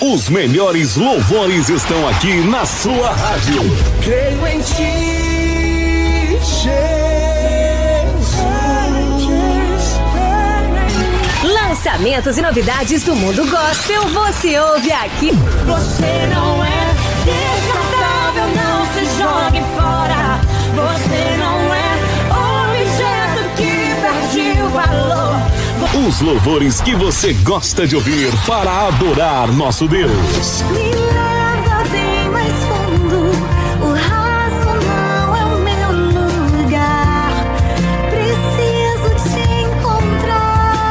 Os melhores louvores estão aqui na sua rádio. Creio em ti, Jesus. Lançamentos e novidades do mundo gospel você ouve aqui. Você não é descartável, não se jogue fora. Você não é objeto que perde o valor. Os louvores que você gosta de ouvir para adorar nosso Deus. Me leva bem mais fundo. O raso não é o meu lugar. Preciso te encontrar.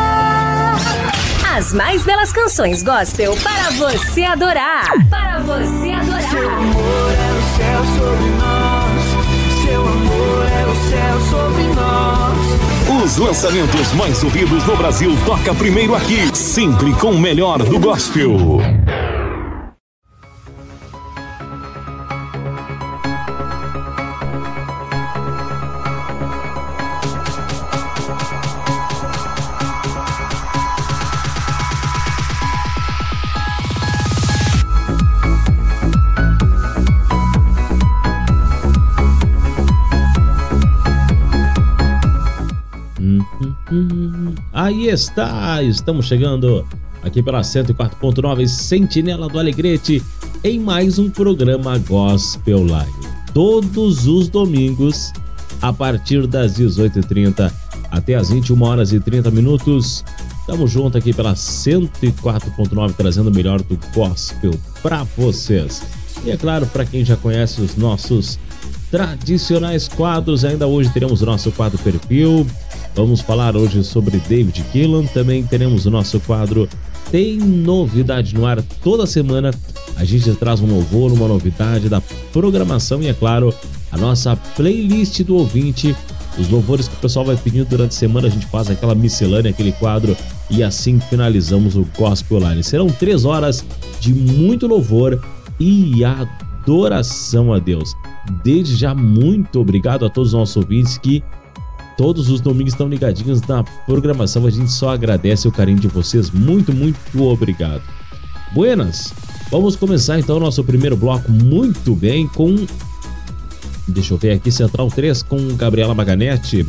As mais belas canções gospel para você adorar. Para você adorar. Seu amor é o céu sobre nós. Seu amor é o céu sobre nós. Os lançamentos mais ouvidos no Brasil toca primeiro aqui, sempre com o melhor do gospel. Está, estamos chegando aqui pela 104.9 Sentinela do Alegrete em mais um programa Gospel Live. Todos os domingos, a partir das 18h30 até as 21 horas e 30 minutos. Estamos juntos aqui pela 104.9 trazendo o melhor do gospel para vocês. E é claro, para quem já conhece os nossos tradicionais quadros, ainda hoje teremos o nosso quadro perfil. Vamos falar hoje sobre David Killan. Também teremos o nosso quadro Tem Novidade no Ar. Toda semana a gente traz um louvor, uma novidade da programação e, é claro, a nossa playlist do ouvinte. Os louvores que o pessoal vai pedindo durante a semana, a gente faz aquela miscelânea, aquele quadro e assim finalizamos o Gospel Line. Serão três horas de muito louvor e adoração a Deus. Desde já, muito obrigado a todos os nossos ouvintes que todos os domingos estão ligadinhos na programação. A gente só agradece o carinho de vocês. Muito, muito obrigado. Buenas, vamos começar então o nosso primeiro bloco muito bem com. Deixa eu ver aqui, Central 3 com Gabriela Maganete.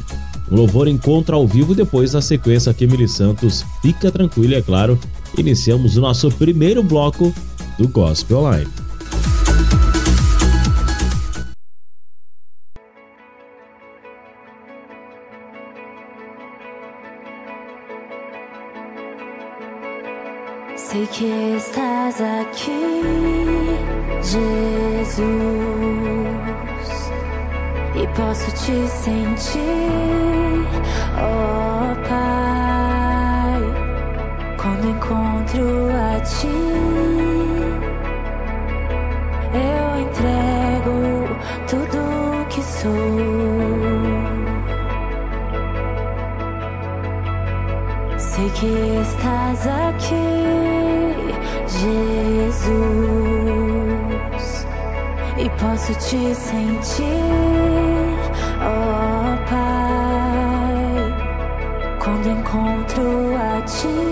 O louvor encontra ao vivo depois da sequência aqui, Mili Santos. Fica tranquilo, é claro. Iniciamos o nosso primeiro bloco do Gospel Online. Sei que estás aqui, Jesus, e posso te sentir, ó Pai, quando encontro a ti. Eu entrego tudo que sou. Sei que estás aqui, Jesus, e posso te sentir, ó Pai, quando encontro a ti.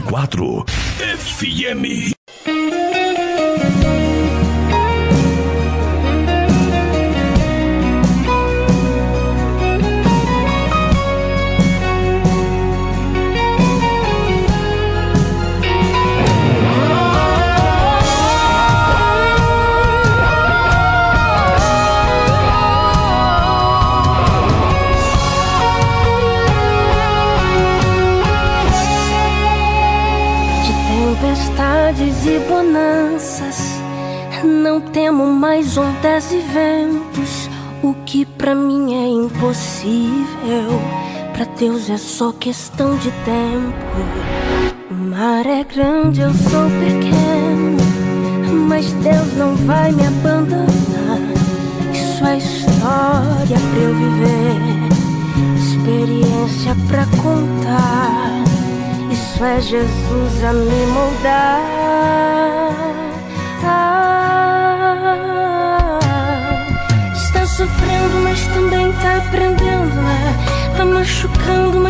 104 FM. Só questão de tempo. O mar é grande, eu sou pequeno, mas Deus não vai me abandonar. Isso é história pra eu viver, experiência pra contar. Isso é Jesus a me moldar. Ah, está sofrendo, mas também tá aprendendo, né? Tá machucando,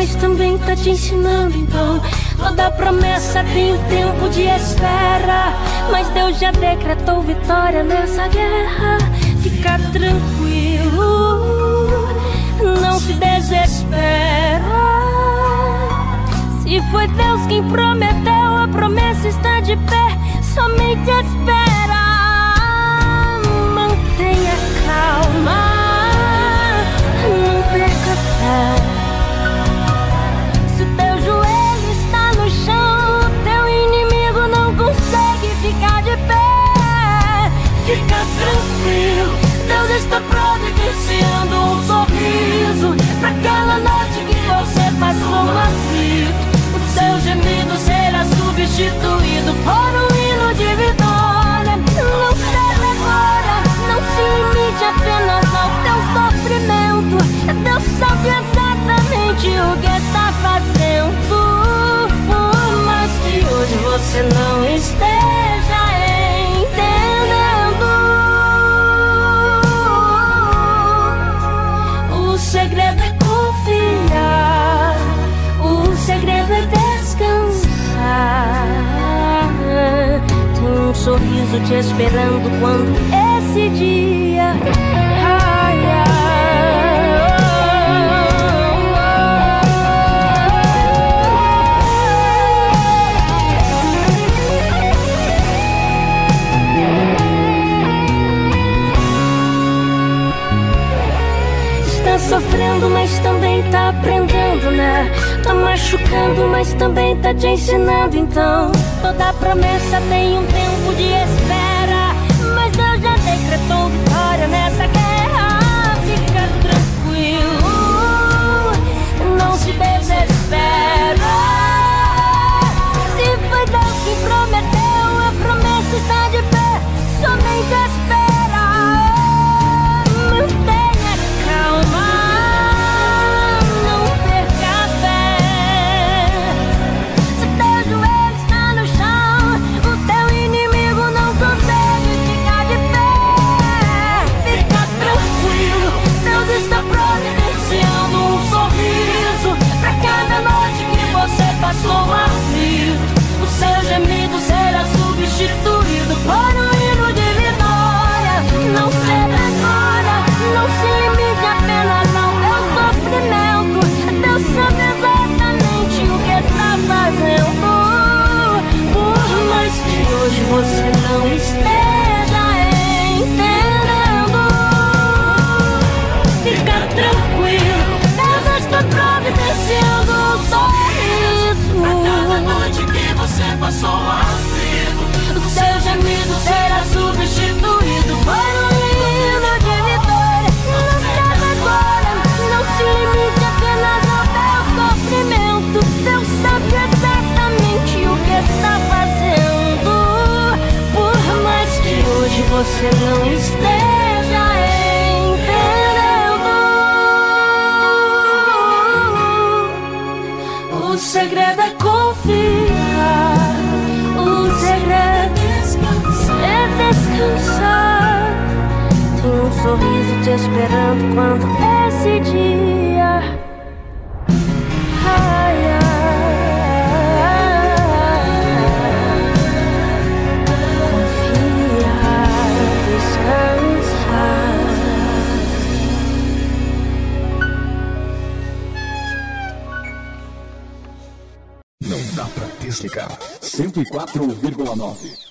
mas também tá te ensinando. Então, toda promessa tem um tempo de espera. Mas Deus já decretou vitória nessa guerra. Fica tranquilo, não se desespera. Se foi Deus quem prometeu, a promessa está de pé. Somente espera. Mantenha calma. Não perca fé. Está providenciando um sorriso pra aquela noite que você passou aflito. O seu gemido será substituído por um hino de vitória. Sorriso te esperando quando esse dia. sofrendo, mas também tá aprendendo, né? Tá machucando, mas também tá te ensinando. Então, toda promessa tem um tempo de espera. Mas Deus já decretou vitória nessa guerra. Fica tranquilo, não se desespera. Se foi Deus que prometeu, a promessa está de pé. Somente você não esteja entendendo. O segredo é confiar. descansar. Tem um sorriso te esperando quando esse desligar. 104,9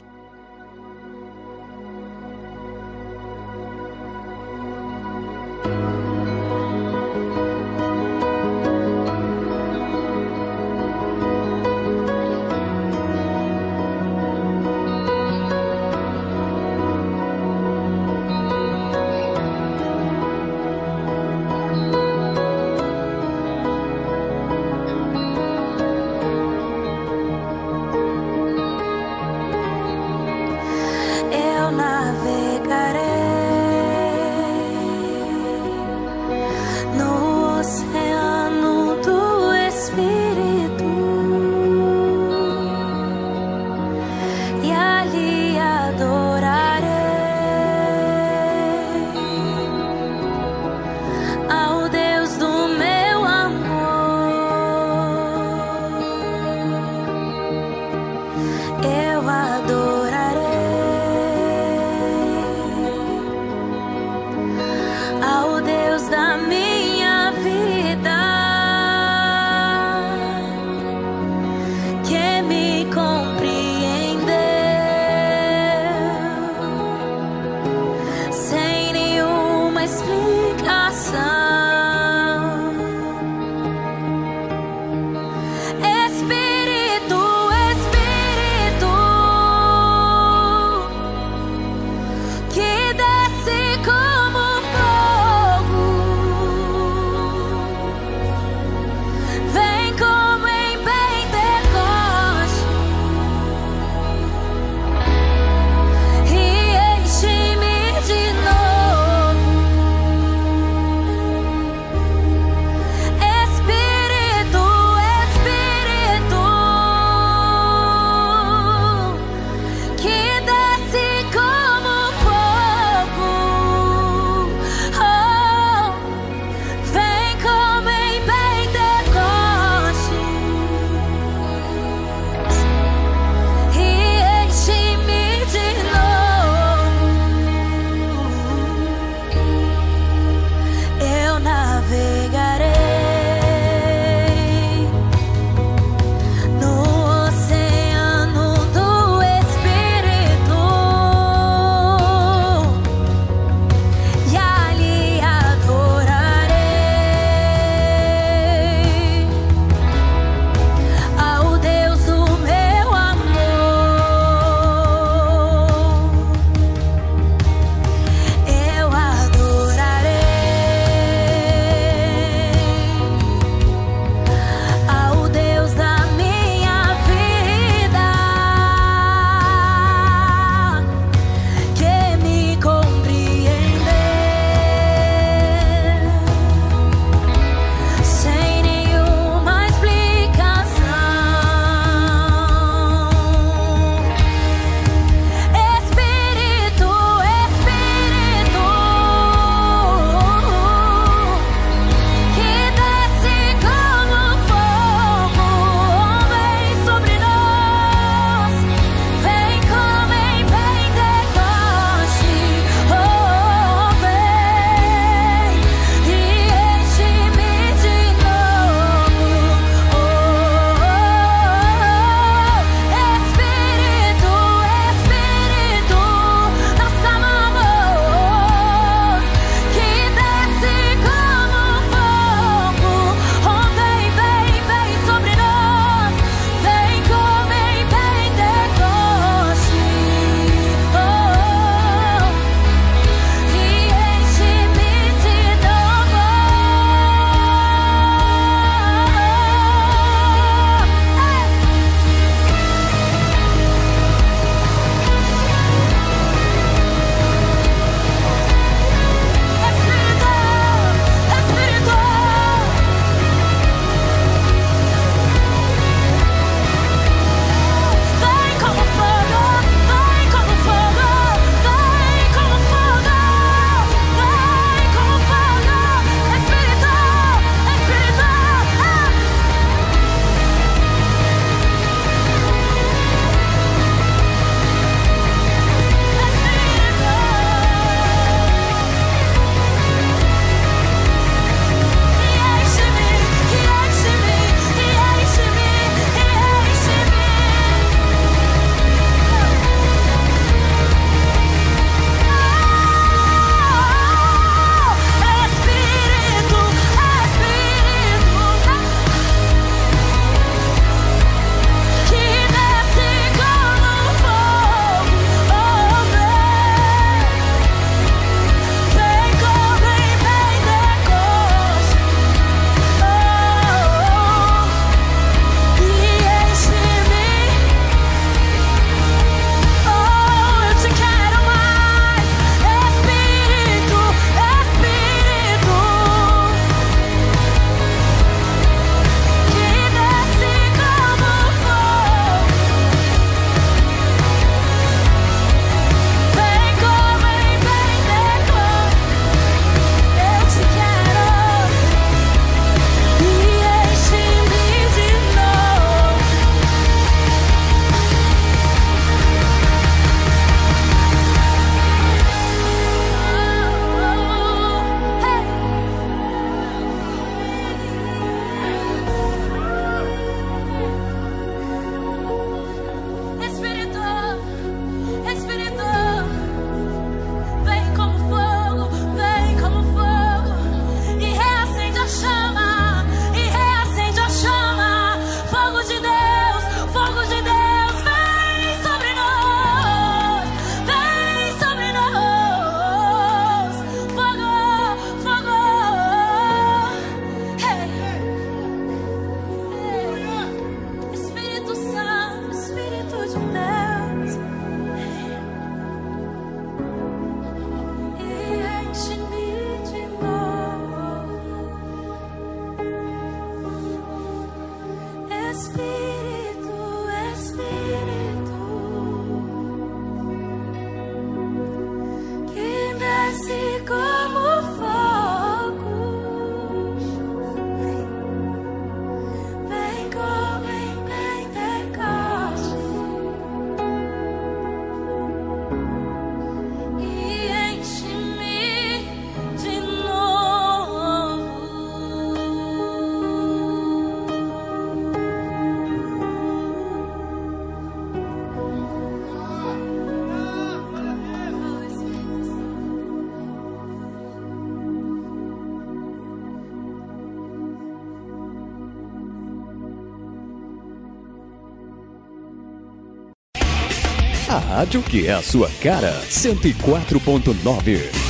rádio que é a sua cara. 104.9.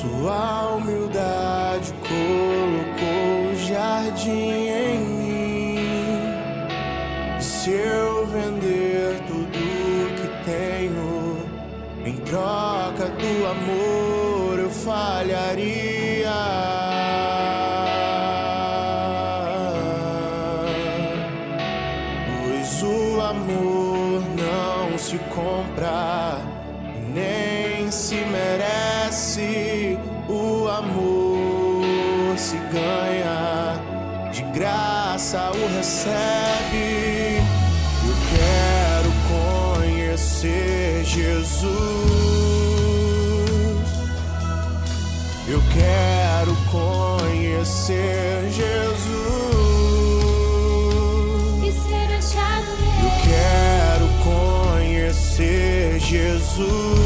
Sua humildade colocou o jardim em mim. E se eu vender tudo que tenho em troca do amor. ganha, de graça o recebe. Eu quero conhecer Jesus. Eu quero conhecer Jesus. E ser achado. Eu quero conhecer Jesus.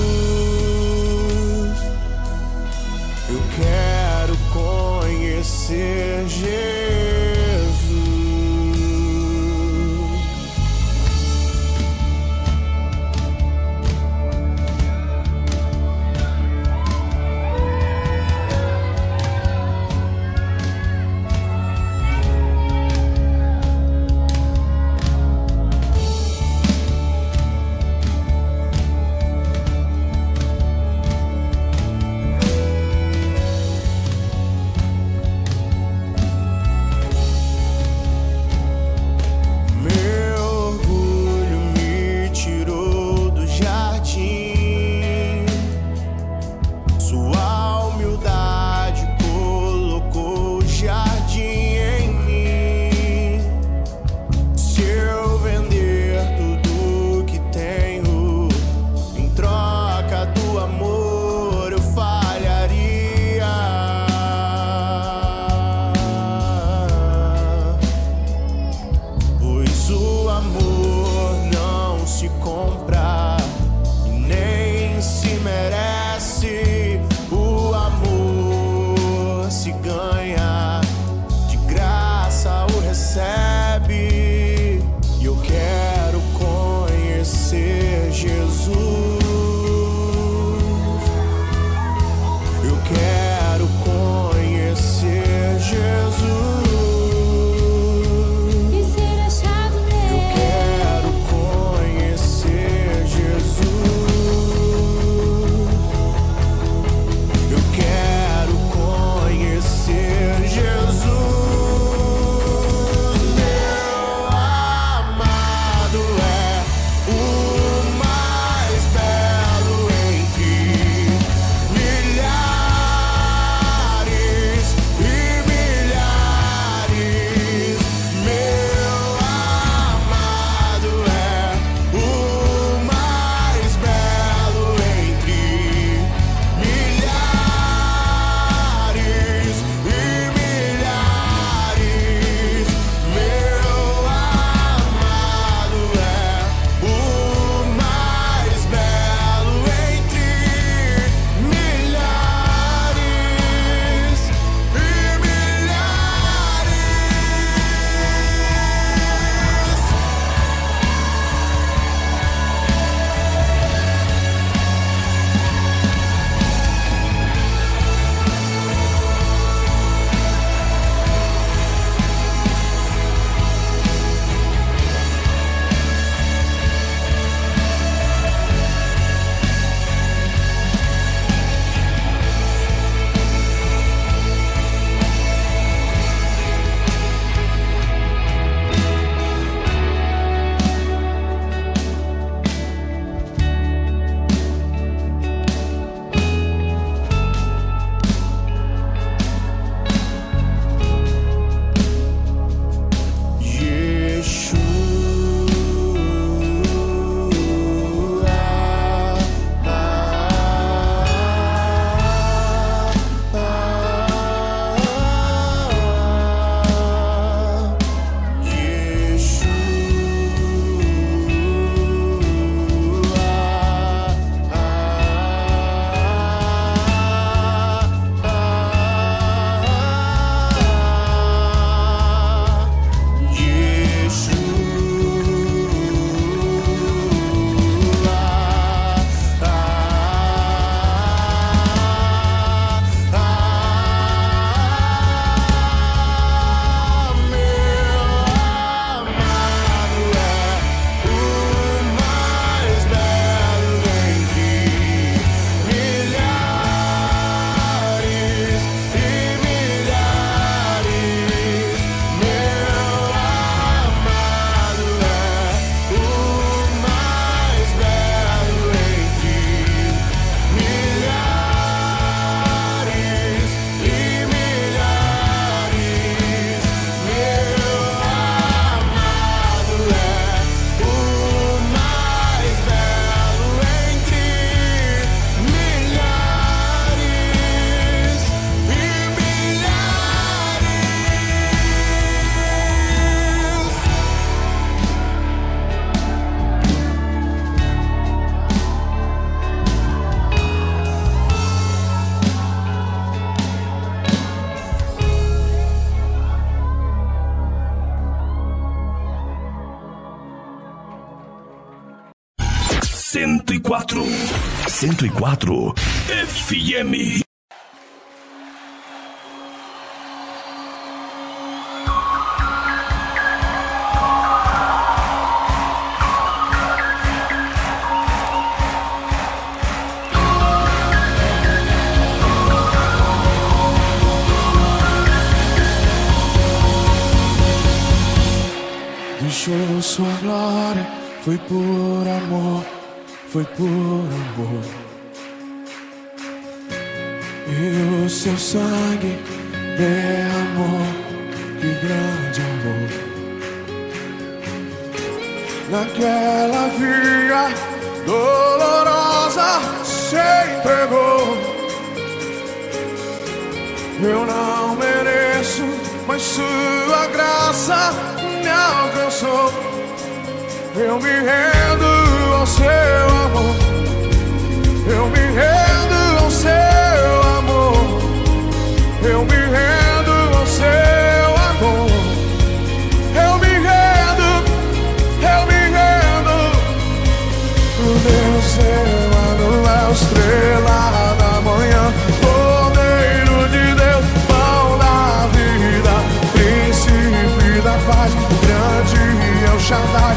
104 FM. Deixou sua glória, foi por amor, foi por amor. E o seu sangue derramou, que grande amor. Naquela via dolorosa se entregou. Eu não mereço, mas sua graça me alcançou. Eu me rendo ao seu amor. Eu me rendo ao seu amor. Eu me rendo ao seu amor. Eu me rendo, eu me rendo. O Deus Emanuel, estrela da manhã, Cordeiro de Deus, pão da vida, príncipe da paz, o grande El Shaddai,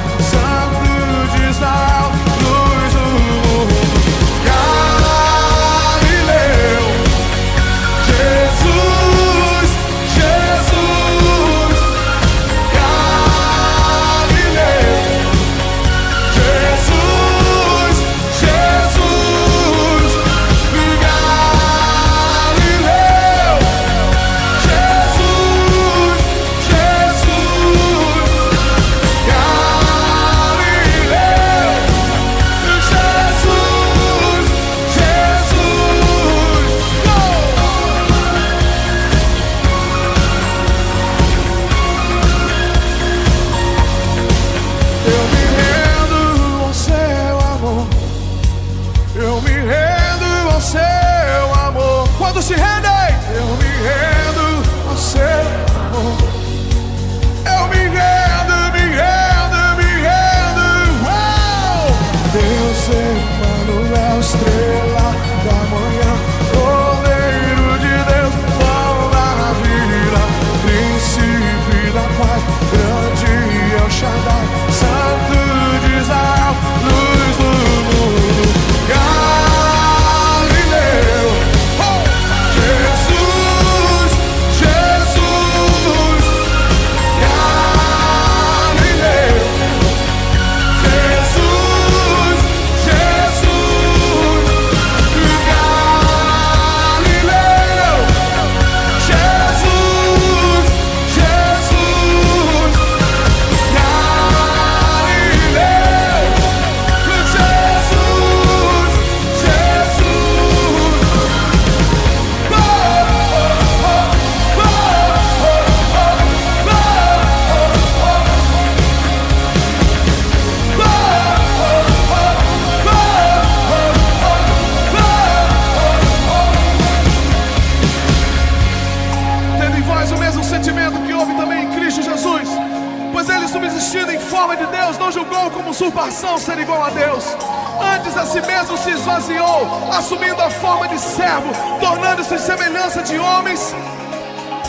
assumindo a forma de servo, tornando-se em semelhança de homens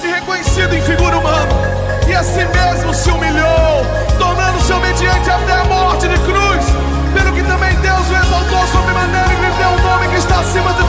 e reconhecido em figura humana. E a si mesmo se humilhou, tornando-se obediente até a morte de cruz. Pelo que também Deus o exaltou sobre maneira e lhe deu um nome que está acima de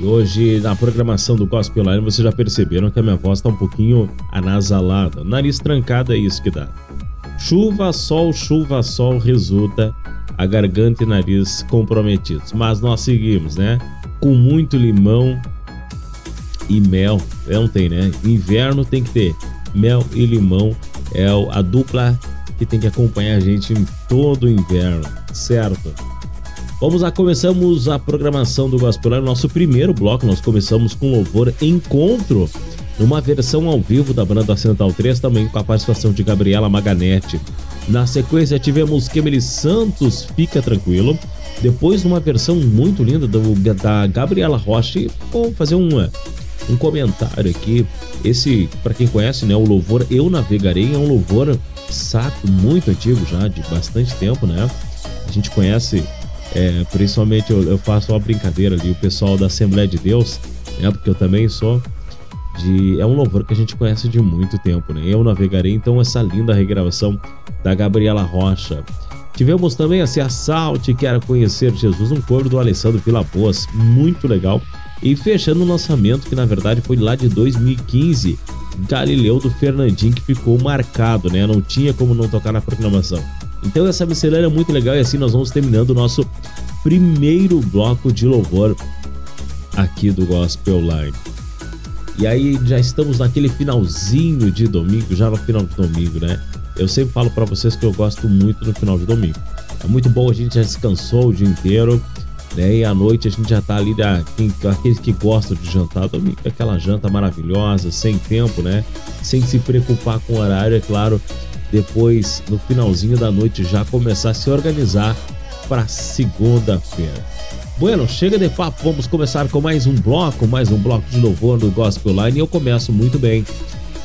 E hoje, na programação do Gospel Line, vocês já perceberam que a minha voz está um pouquinho anasalada. Nariz trancado é isso que dá. Chuva, sol, chuva, sol resulta a garganta e nariz comprometidos. Mas nós seguimos, né? Com muito limão e mel. Não tem, né? Inverno tem que ter mel e limão. É a dupla que tem que acompanhar a gente em todo o inverno, certo? Vamos lá, começamos a programação do Gospel nosso primeiro bloco. Nós começamos com louvor Encontro, numa versão ao vivo da banda Central 3, também com a participação de Gabriela Maganete. Na sequência, tivemos Kemely Santos, Fica Tranquilo. Depois, uma versão muito linda do, da Gabriela Rocha. vou fazer uma, um comentário aqui. Esse, para quem conhece, né, o louvor Eu Navegarei é um louvor sacro muito antigo já, de bastante tempo, né? A gente conhece é, principalmente eu, eu, faço uma brincadeira ali, o pessoal da Assembleia de Deus, né? Porque eu também sou. De, é um louvor que a gente conhece de muito tempo, né? Eu navegarei, então, essa linda regravação da Gabriela Rocha. Tivemos também a Se Assalte, Quero Conhecer Jesus, um coro do Alessandro Boas, muito legal. E fechando o lançamento, que na verdade foi lá de 2015, Galileu do Fernandinho, que ficou marcado, né? Não tinha como não tocar na programação. Então essa miscelânea é muito legal e assim nós vamos terminando o nosso primeiro bloco de louvor aqui do Gospel Line. E aí já estamos naquele finalzinho de domingo, já no final de domingo, né? Eu sempre falo para vocês que eu gosto muito no final de domingo. É muito bom, a gente já descansou o dia inteiro, né? E à noite a gente já tá ali, da, aqueles que gostam de jantar, domingo, aquela janta maravilhosa, sem tempo, né? Sem se preocupar com o horário, é claro depois no finalzinho da noite já começar a se organizar para segunda-feira. Bueno, chega de papo, vamos começar com mais um bloco, mais um bloco de louvor do Gospel Line e eu começo muito bem.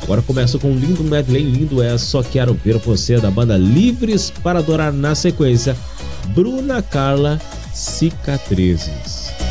Agora começo com um lindo medley, lindo é Só Quero Ver Você, da banda Livres para Adorar na sequência, Bruna Carla Cicatrizes.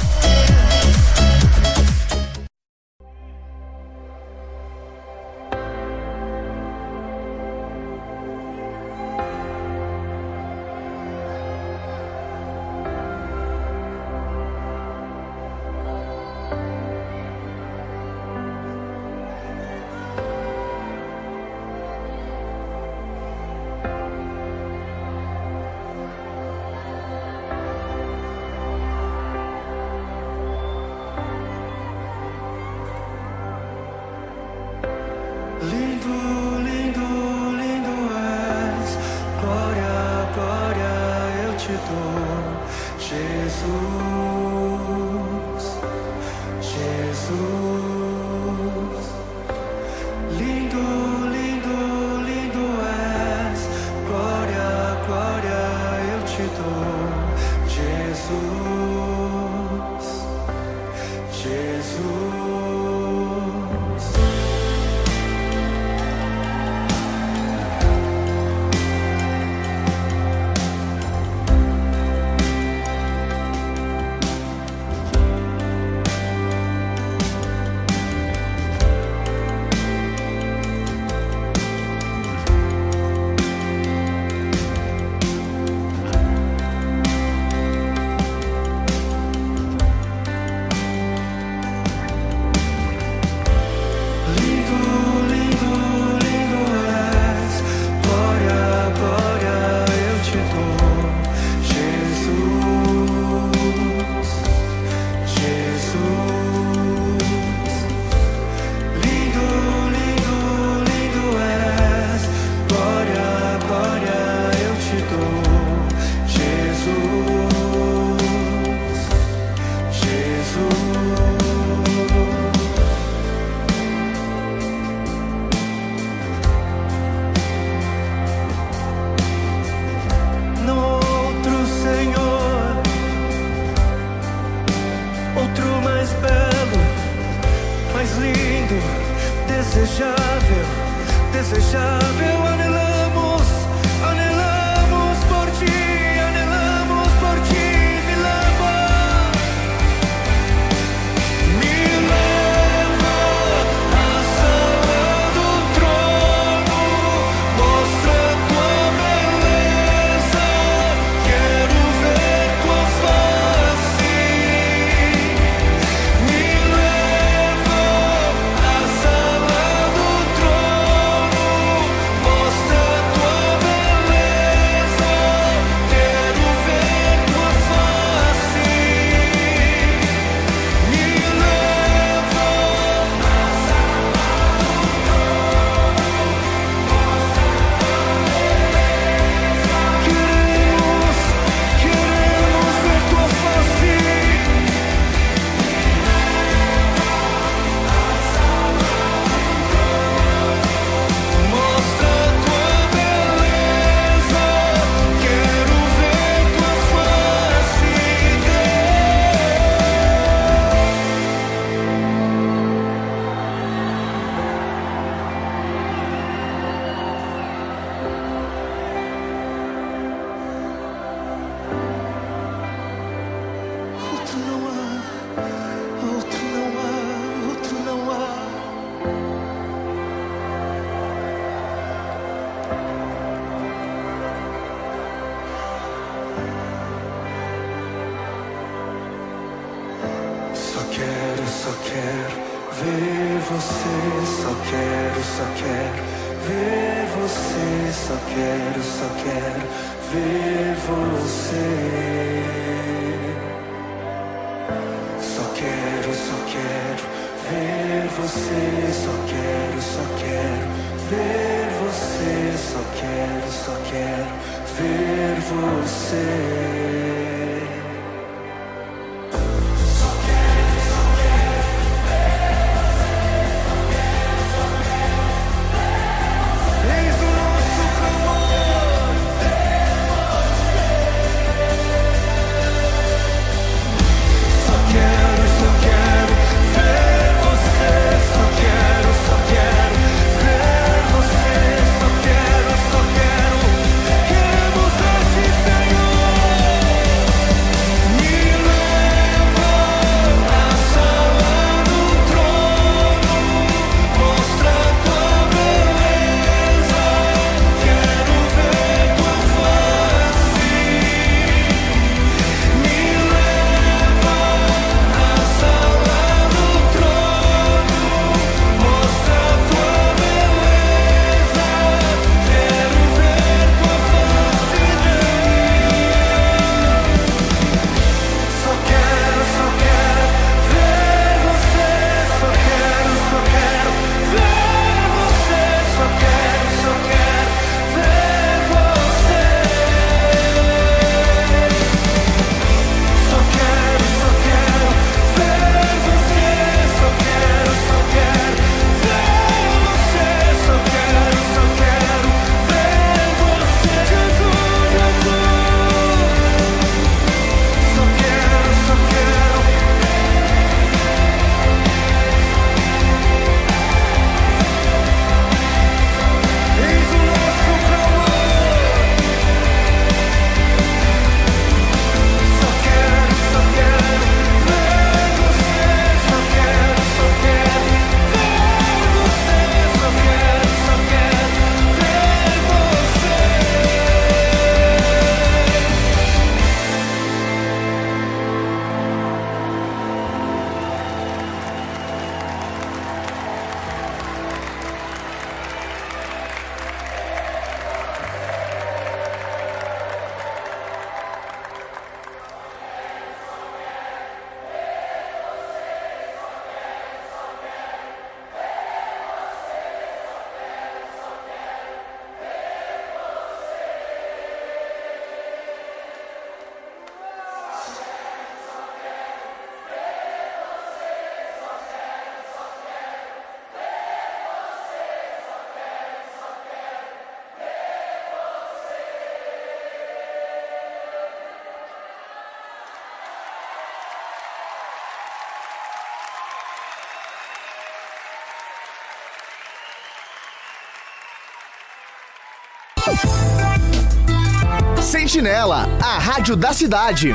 Rádio da cidade.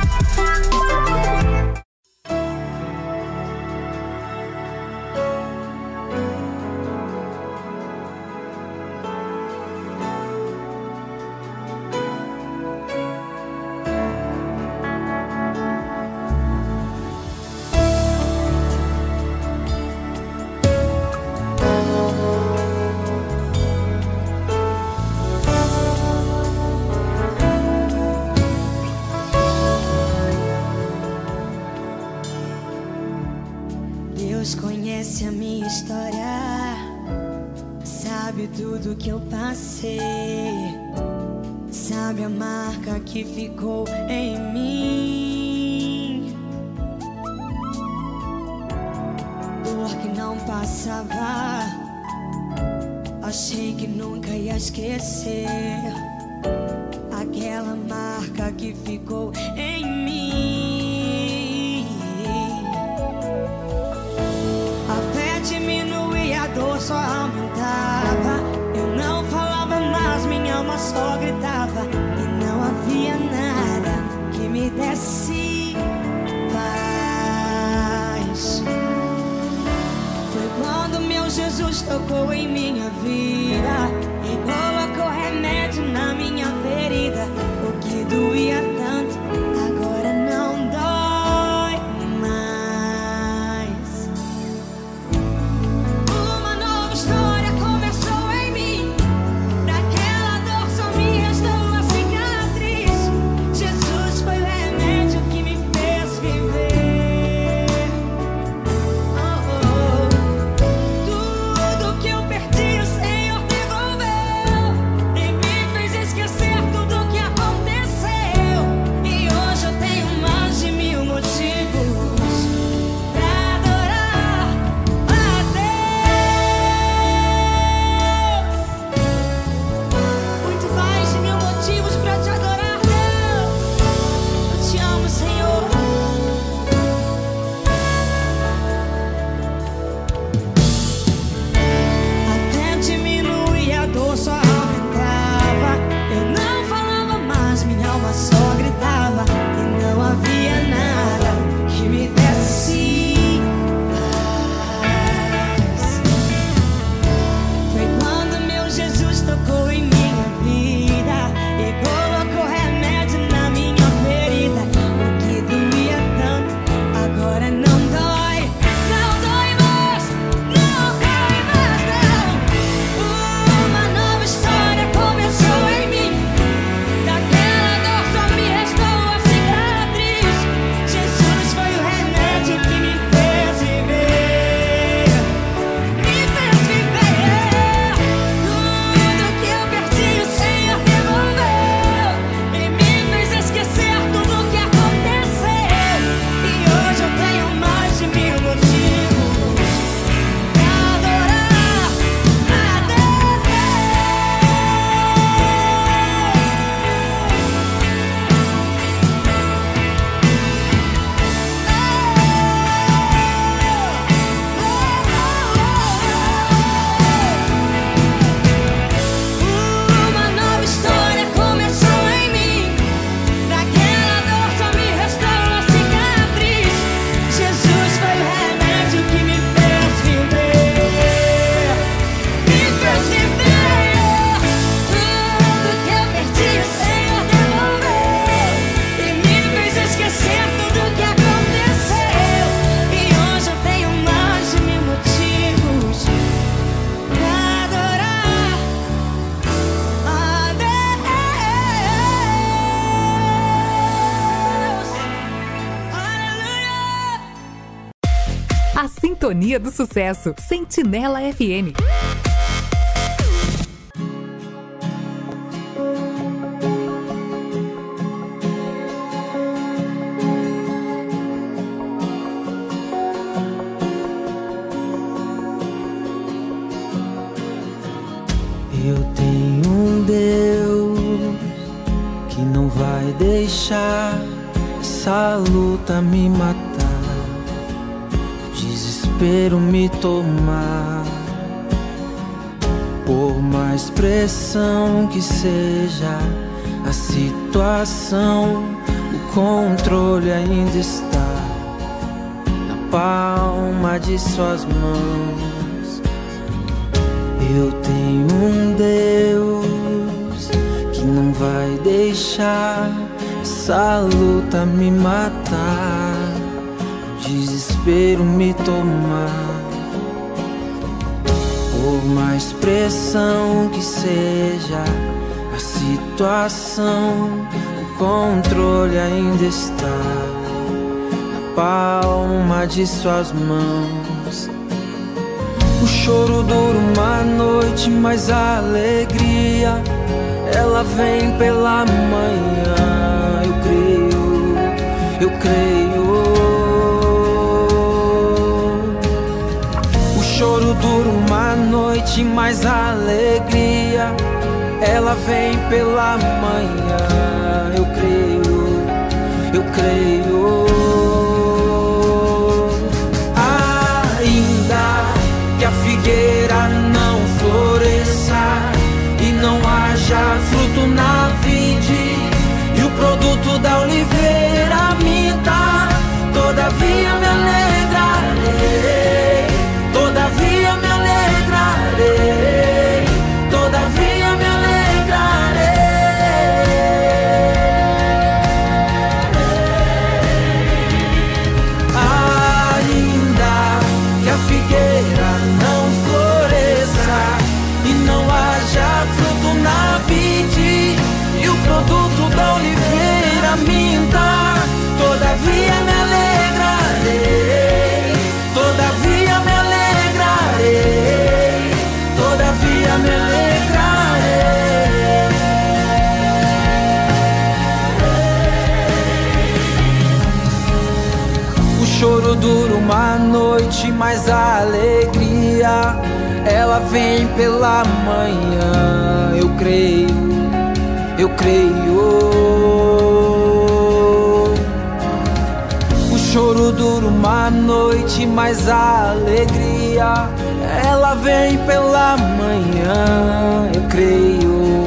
Sintonia do Sucesso. Sentinela FM. Que seja a situação, o controle ainda está na palma de suas mãos. Eu tenho um Deus que não vai deixar essa luta me matar, o desespero me tomar. Por mais pressão que seja a situação, o controle ainda está na palma de suas mãos. O choro dura uma noite, mas a alegria ela vem pela manhã. Eu creio, eu creio. Mas a alegria ela vem pela manhã. Eu creio, eu creio. Ainda que a figueira não floresça e não haja fruto na vide e o produto da oliveira minta, todavia me alegrarei, alegria ela vem pela manhã. Eu creio, eu creio. O choro dura uma noite, mas a alegria ela vem pela manhã. Eu creio,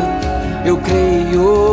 eu creio.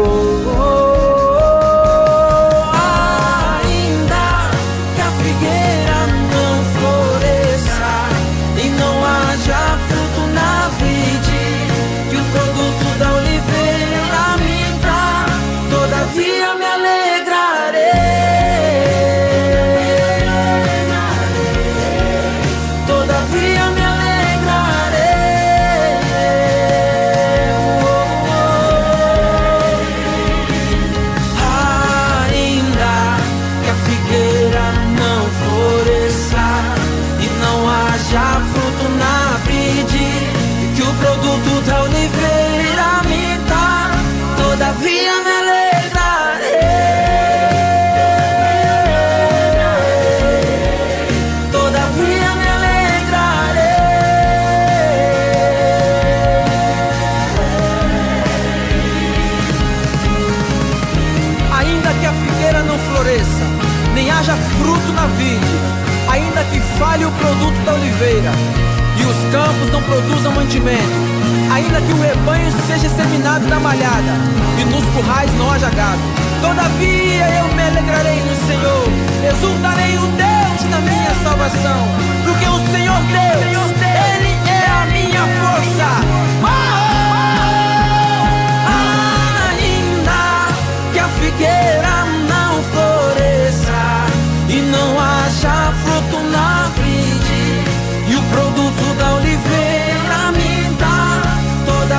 Ainda que o rebanho seja exterminado na malhada, e nos currais não haja gado. Todavia eu me alegrarei no Senhor, exultarei o Deus da minha salvação, porque o Senhor Deus, Ele é a minha força.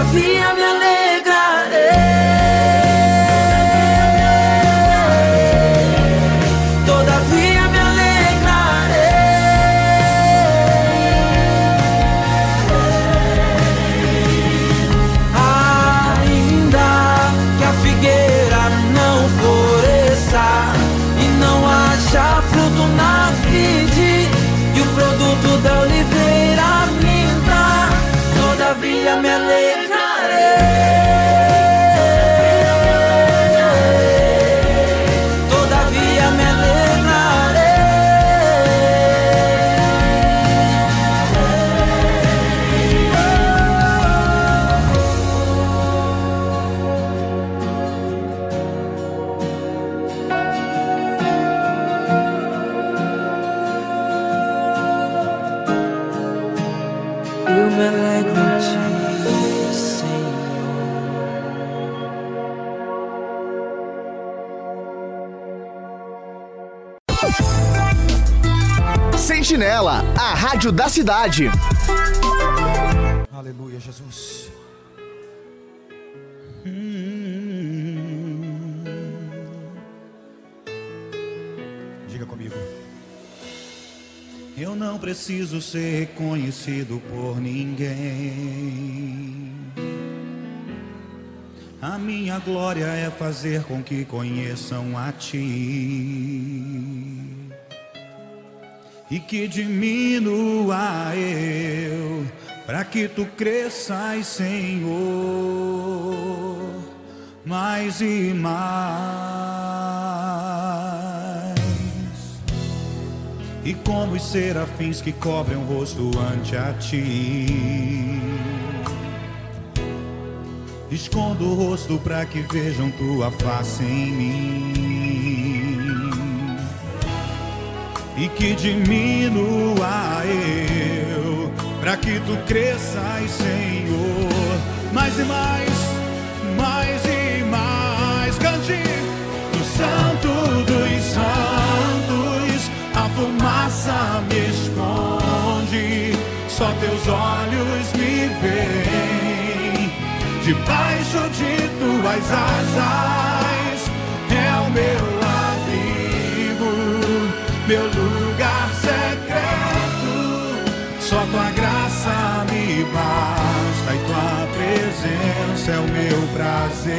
Todavia da cidade. Aleluia, Jesus. Diga comigo. Eu não preciso ser reconhecido por ninguém. A minha glória é fazer com que conheçam a ti. E que diminua eu, para que tu cresças, Senhor, mais e mais. E como os serafins que cobrem o rosto ante a ti. Escondo o rosto para que vejam tua face em mim. E que diminua eu, para que tu cresças, Senhor. Mais e mais, mais e mais. Cante no Santo dos Santos, a fumaça me esconde, só teus olhos me veem. Debaixo de tuas asas é o meu abrigo, meu lugar Só tua graça me basta e tua presença é o meu prazer.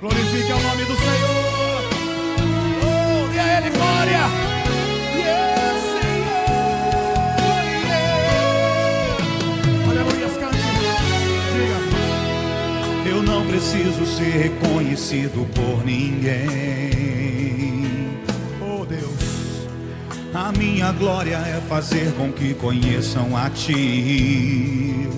Glorifique o nome do Senhor. Oh, a Ele glória. Yes, Senhor. Yeah. Aleluia. Eu não preciso ser reconhecido por ninguém. A minha glória é fazer com que conheçam a Ti.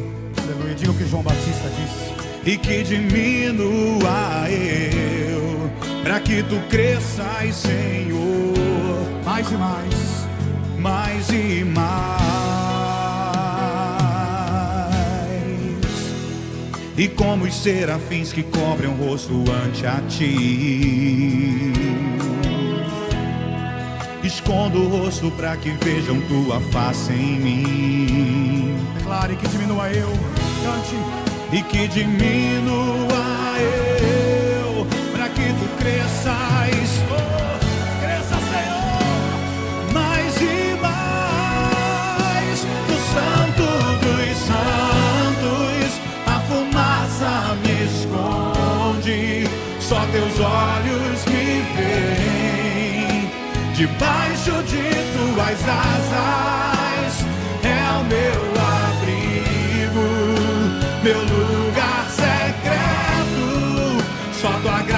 Aleluia, diga o que João Batista disse. E que diminua eu, para que Tu cresças, Senhor, mais e mais, mais e mais. E como os serafins que cobrem o rosto ante a ti. Escondo o rosto para que vejam tua face em mim. Declare que diminua eu, cante. E que diminua eu, para que tu cresças. Oh, cresça, Senhor, mais e mais. No Santo dos Santos, a fumaça me esconde. Só teus olhos me veem. Debaixo de tuas asas é o meu abrigo, meu lugar secreto. Só tua graça,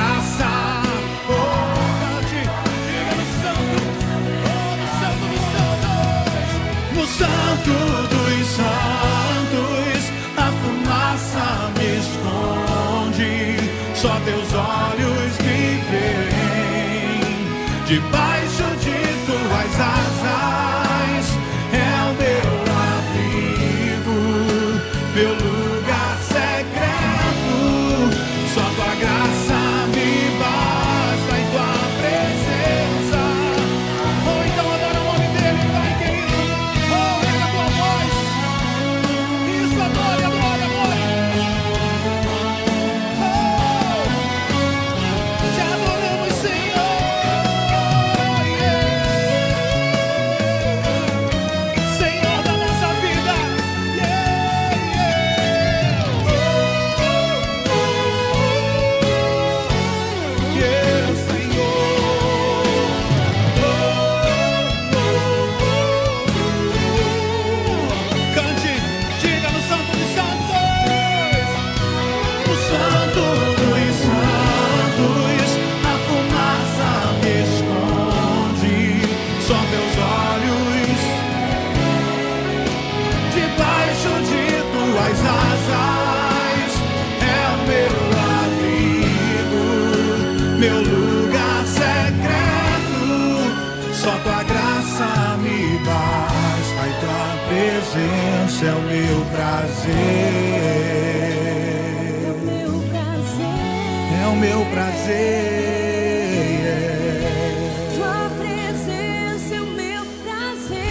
Tua presença é o meu prazer.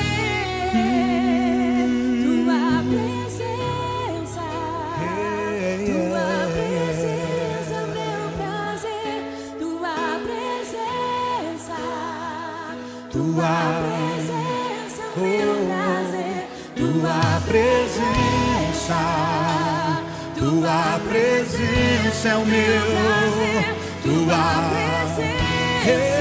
Tua presença. Tua presença, meu prazer. Tua presença, Tua presença, meu prazer. Tua presença. Tua presença é o meu prazer. are.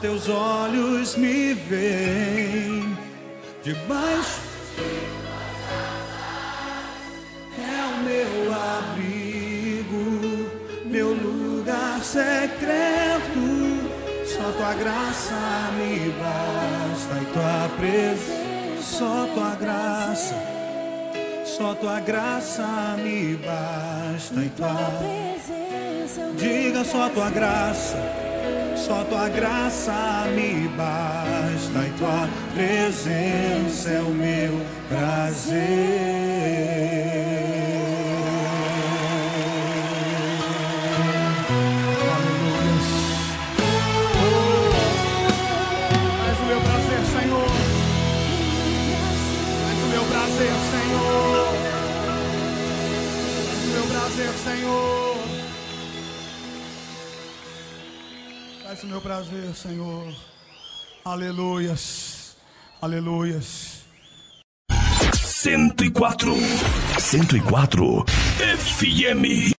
teus olhos me veem debaixo de é o meu abrigo, meu lugar secreto. Só tua graça me basta e tua presença, só tua graça, só tua graça me basta e tua presença. Diga só tua graça. Só tua graça me basta e tua presença é o meu prazer. meu prazer, Senhor. Aleluias. Aleluias. 104. 104 FM.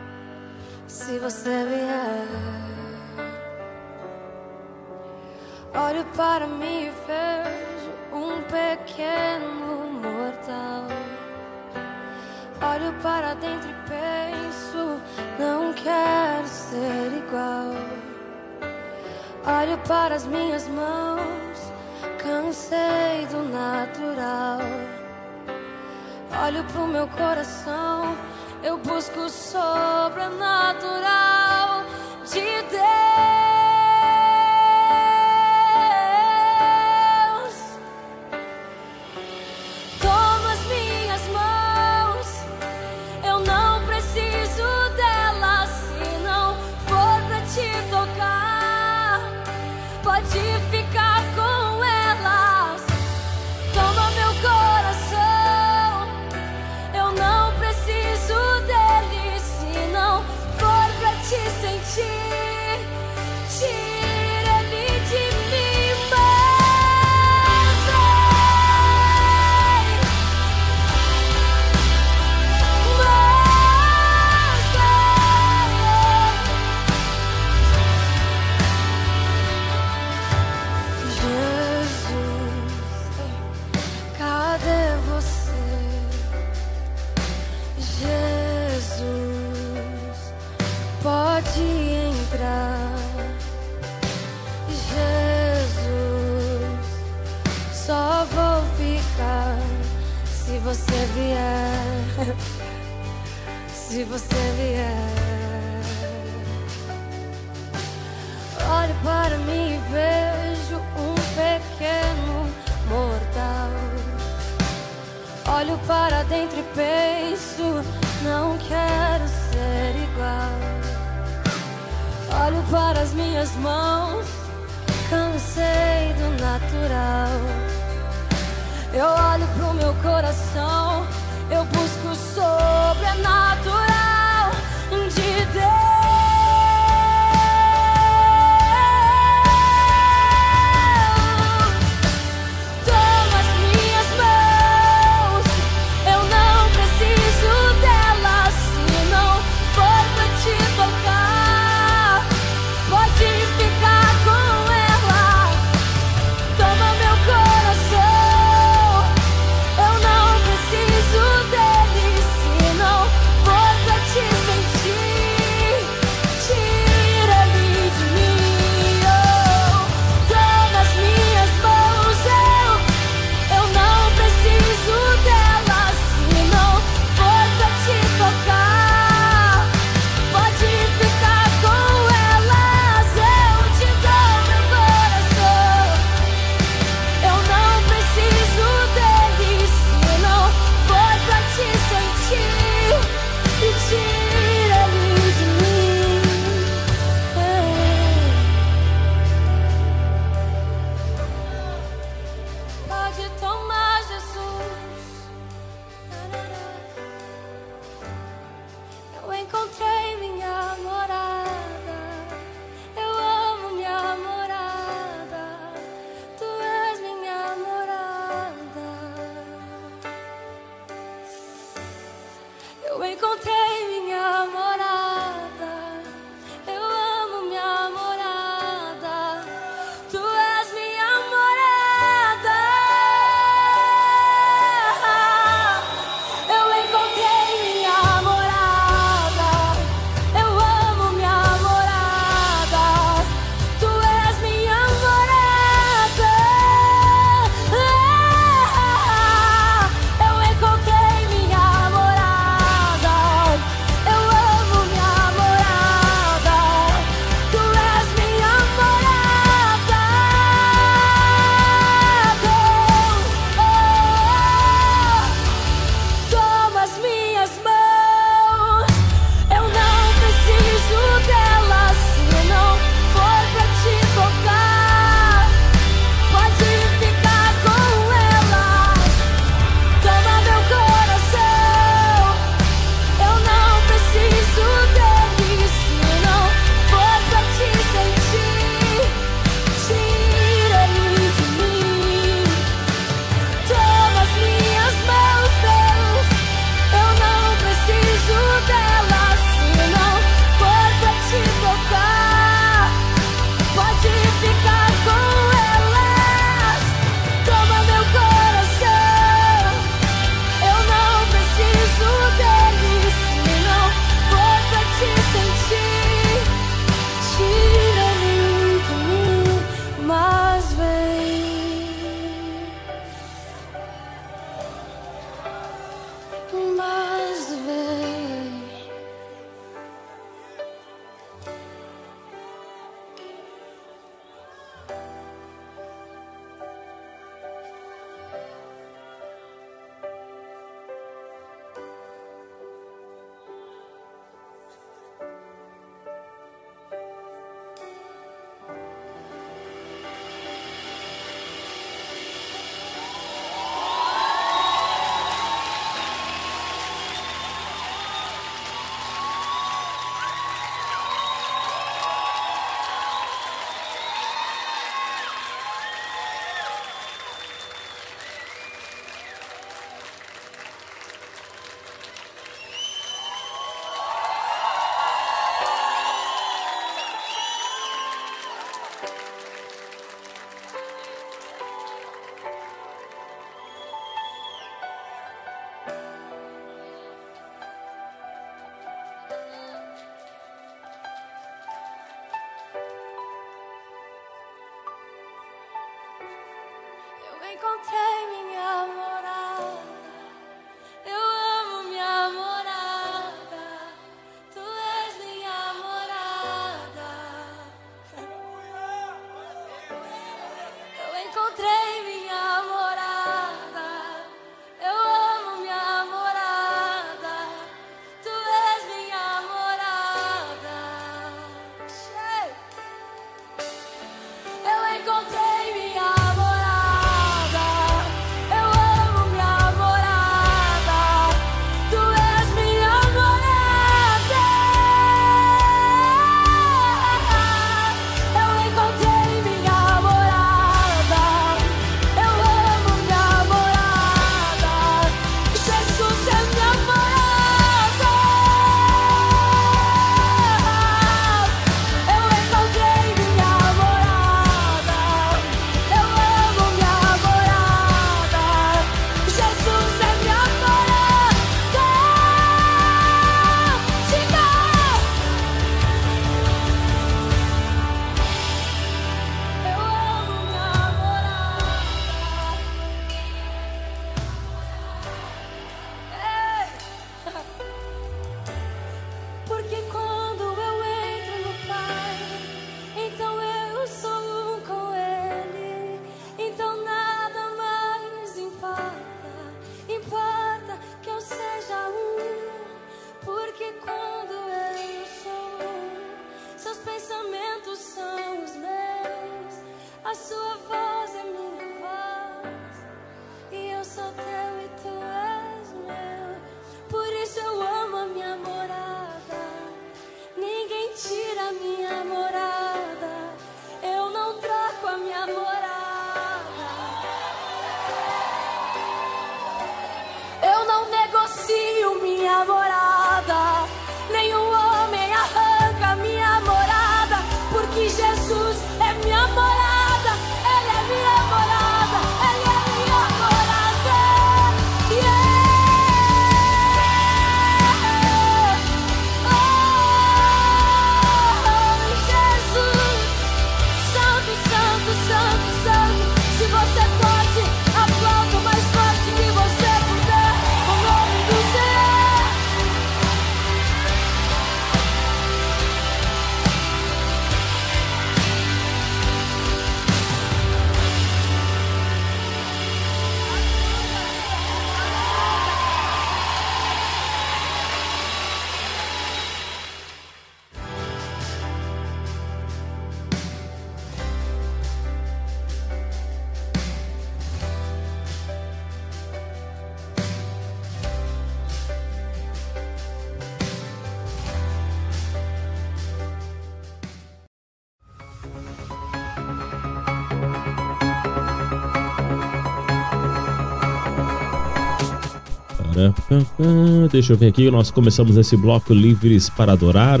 Deixa eu ver aqui, nós começamos esse bloco Livres para Adorar.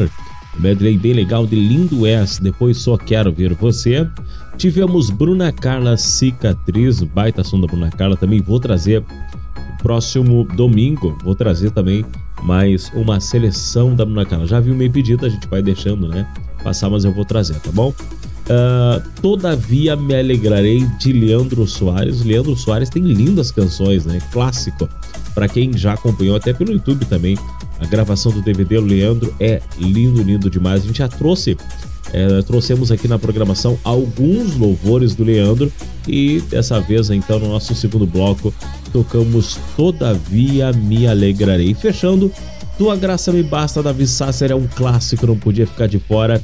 Medley bem legal de Lindo S. Depois só quero ver você. Tivemos Bruna Carla Cicatriz, baita som da Bruna Carla. Também vou trazer próximo domingo. Vou trazer também mais uma seleção da Bruna Carla. Já vi meio pedido, a gente vai deixando, né? Passar, mas eu vou trazer, tá bom? Ah, Todavia me alegrarei de Leandro Soares. Leandro Soares tem lindas canções, né? Clássico. Para quem já acompanhou até pelo YouTube também, a gravação do DVD do Leandro é lindo, lindo demais. A gente já trouxe, é, trouxemos aqui na programação alguns louvores do Leandro e dessa vez, então, no nosso segundo bloco, tocamos Todavia me alegrarei. Fechando, Tua Graça Me Basta, Davi Sasser é um clássico, não podia ficar de fora.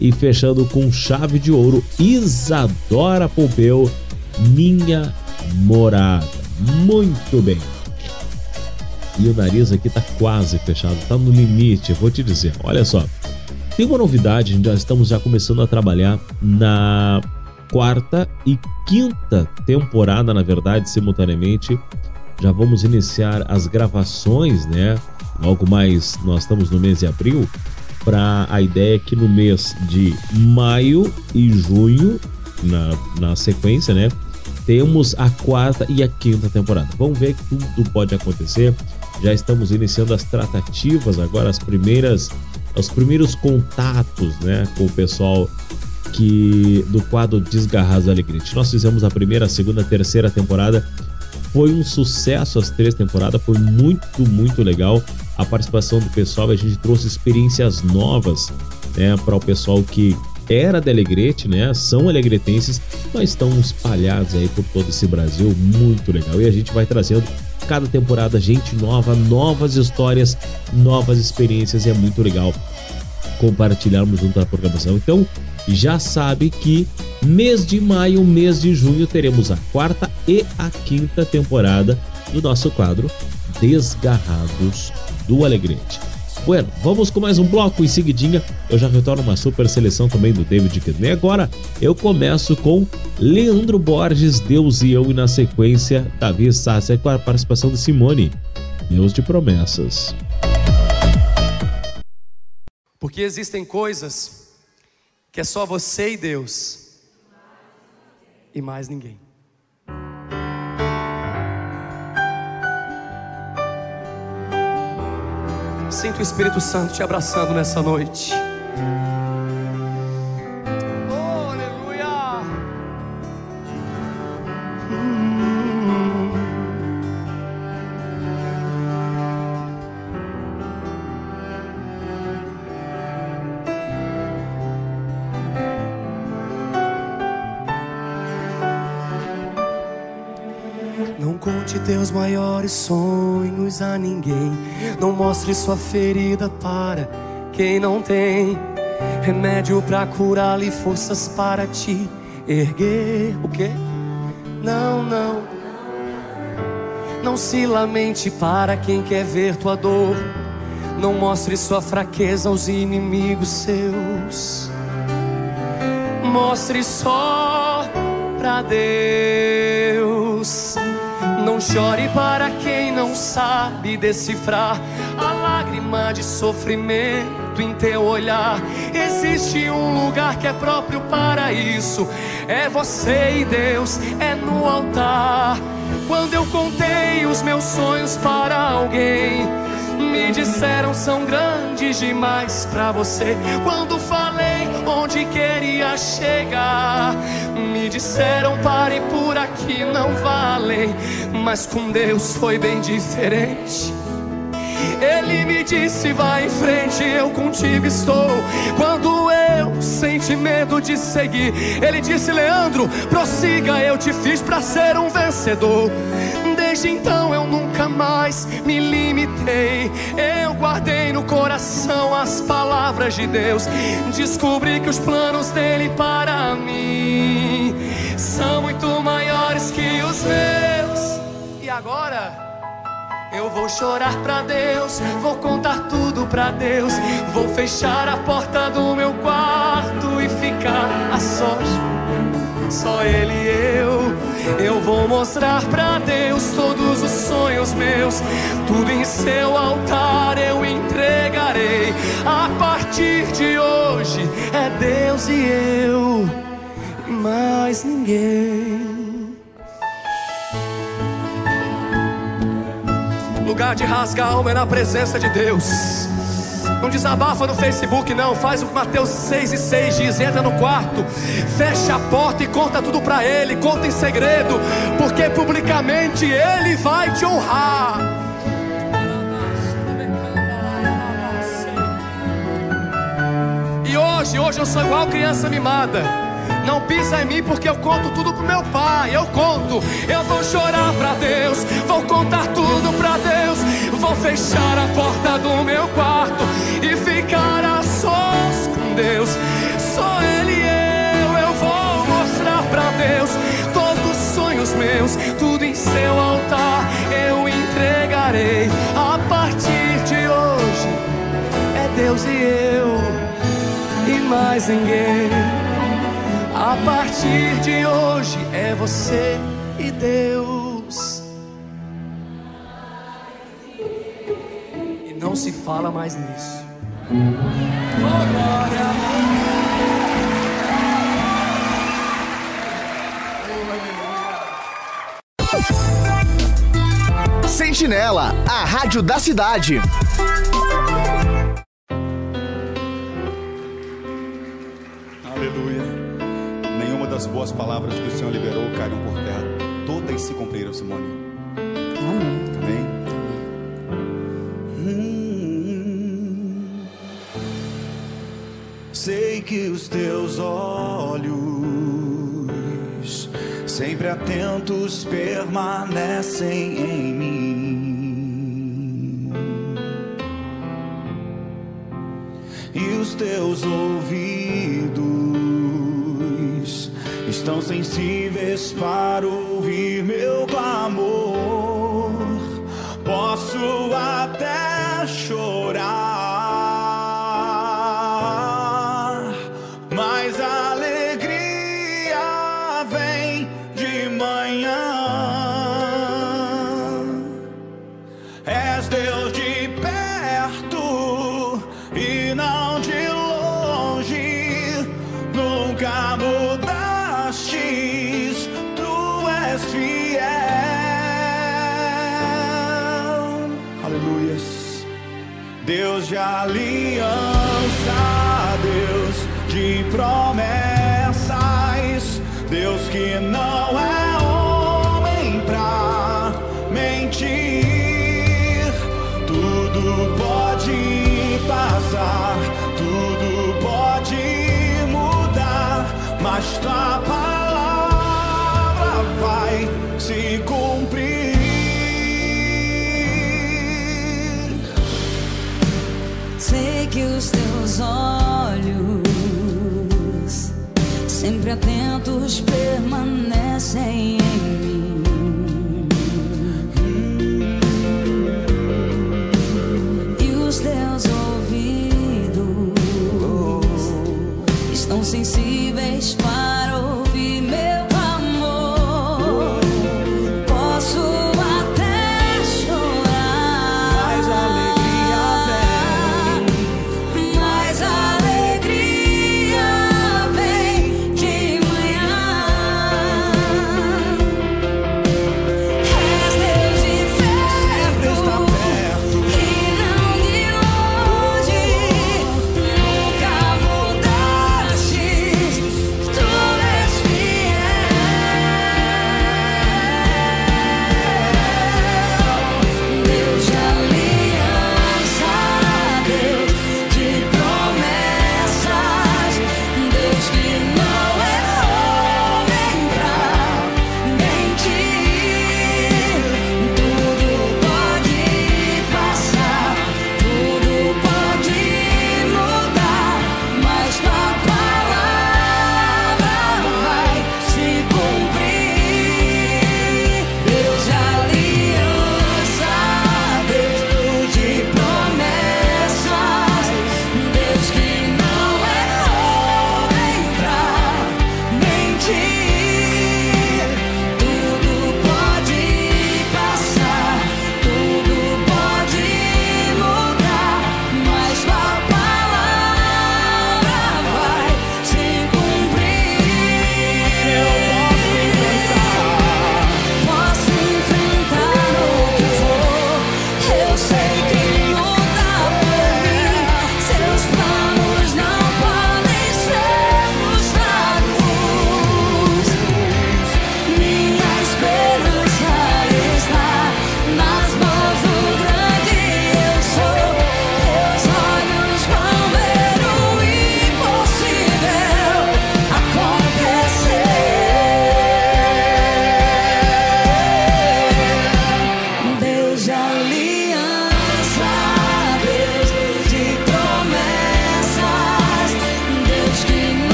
E fechando com chave de ouro, Isadora Pompeu, Minha Morada. Muito bem. E o nariz aqui tá quase fechado, tá no limite, vou te dizer. Olha só, tem uma novidade, já estamos já começando a trabalhar na quarta e quinta temporada, na verdade, simultaneamente. Já vamos iniciar as gravações, né? Logo mais, nós estamos no mês de abril, para a ideia que no mês de maio e junho, na, na sequência, né? Temos a quarta e a quinta temporada. Vamos ver que tudo pode acontecer. Já estamos iniciando as tratativas agora, as primeiras, os primeiros contatos, né, com o pessoal que do quadro Desgarrados Alegrete. Nós fizemos a primeira, a segunda, a terceira temporada. Foi um sucesso as três temporadas, foi muito, muito legal a participação do pessoal. A gente trouxe experiências novas né, para o pessoal que era de Alegrete, né? São alegretenses, mas estão espalhados aí por todo esse Brasil, muito legal. E a gente vai trazendo cada temporada gente nova, novas histórias, novas experiências e é muito legal compartilharmos junto à programação. Então, já sabe que mês de maio, mês de junho teremos a quarta e a quinta temporada do nosso quadro Desgarrados do Alegrete. Bueno, vamos com mais um bloco em seguidinha. Eu já retorno uma super seleção também do David Kidney. Agora eu começo com Leandro Borges, Deus e eu, e na sequência Davi Sasser com a participação de Simone, Deus de promessas. Porque existem coisas que é só você e Deus e mais ninguém. Sinto o Espírito Santo te abraçando nessa noite. Teus maiores sonhos a ninguém. Não mostre sua ferida para quem não tem. remédio pra curá-lo e forças para te erguer. O quê? Não, não. Não se lamente para quem quer ver tua dor. Não mostre sua fraqueza aos inimigos seus. Mostre só pra Deus. Não chore para quem não sabe decifrar a lágrima de sofrimento em teu olhar. Existe um lugar que é próprio para isso. É você e Deus, é no altar. Quando eu contei os meus sonhos para alguém, me disseram são grandes demais para você. Quando falei onde queria chegar, me disseram pare por aqui, não valem. Mas com Deus foi bem diferente. Ele me disse: vai em frente, eu contigo estou. Quando eu senti medo de seguir, ele disse: Leandro, prossiga, eu te fiz para ser um vencedor. Desde então eu nunca mais me limitei. Eu guardei no coração as palavras de Deus. Descobri que os planos dele para mim agora? Eu vou chorar pra Deus, vou contar tudo pra Deus. Vou fechar a porta do meu quarto e ficar a sós. Só Ele e eu. Eu vou mostrar pra Deus todos os sonhos meus. Tudo em seu altar eu entregarei. A partir de hoje é Deus e eu, e mais ninguém. Lugar de rasgar a alma é na presença de Deus. Não desabafa no Facebook, não. Faz o que Mateus 6 e 6 diz: entra no quarto, fecha a porta e conta tudo pra Ele. Conta em segredo, porque publicamente Ele vai te honrar. E hoje, hoje eu sou igual criança mimada. Não pisa em mim porque eu conto tudo pro meu pai. Eu conto, eu vou chorar pra Deus, vou contar tudo pra Deus. Vou fechar a porta do meu quarto e ficar a sós com Deus. Só Ele e eu, eu vou mostrar pra Deus todos os sonhos meus, tudo em seu altar eu entregarei. A partir de hoje é Deus e eu e mais ninguém. A partir de hoje é você e Deus. E não se fala mais nisso. Sentinela, a rádio da cidade. Das boas palavras que o Senhor liberou caíram por terra. Todas se cumpriram, Simone. Amém. Amém. Hum. Sei que os teus olhos, sempre atentos, permanecem em mim. e os teus ouvidos estão sensíveis para ouvir meu clamor. Posso até chorar,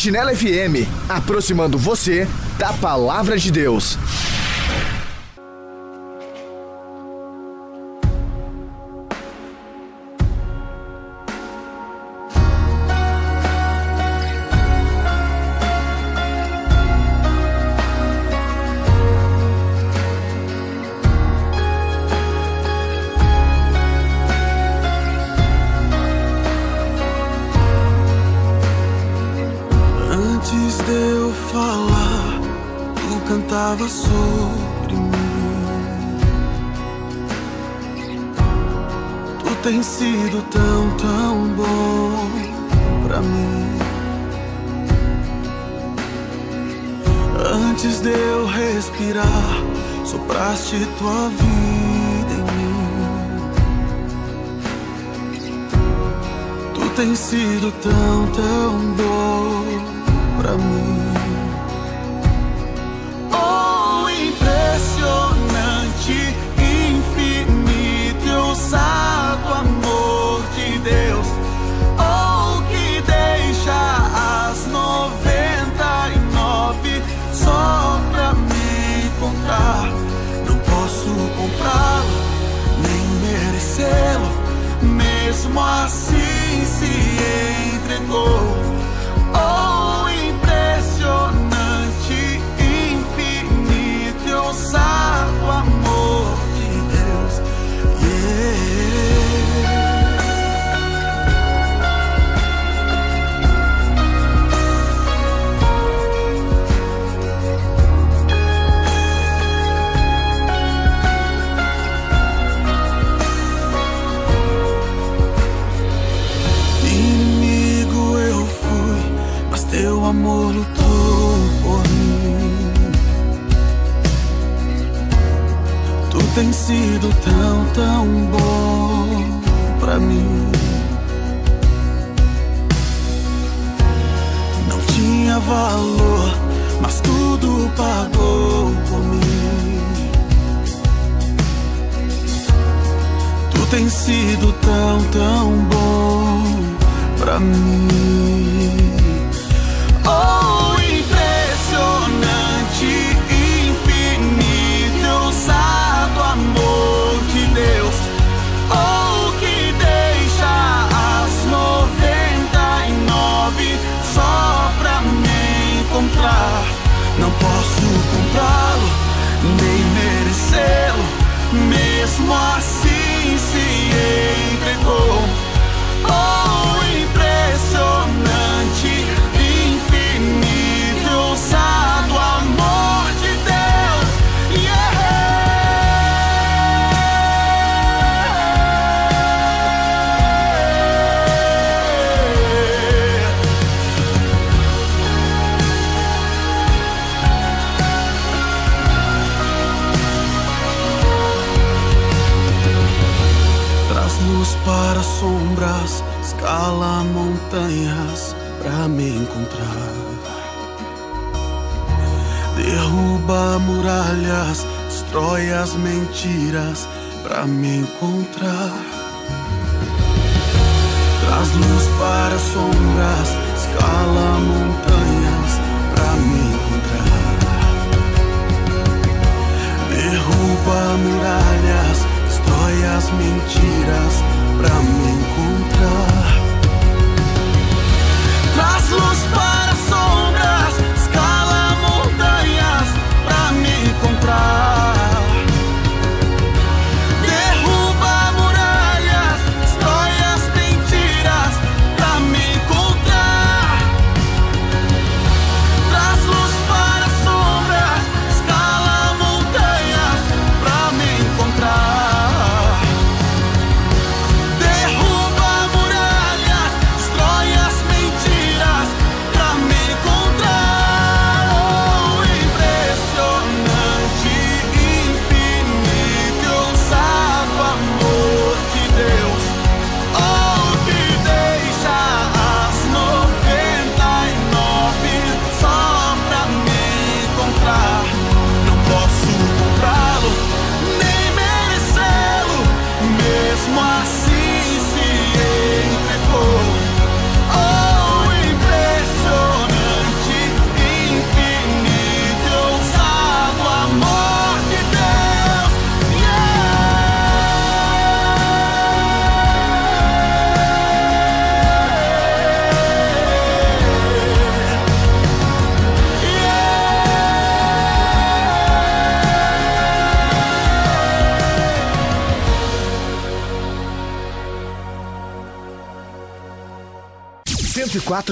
Sentinela FM, aproximando você da palavra de Deus. tão bom.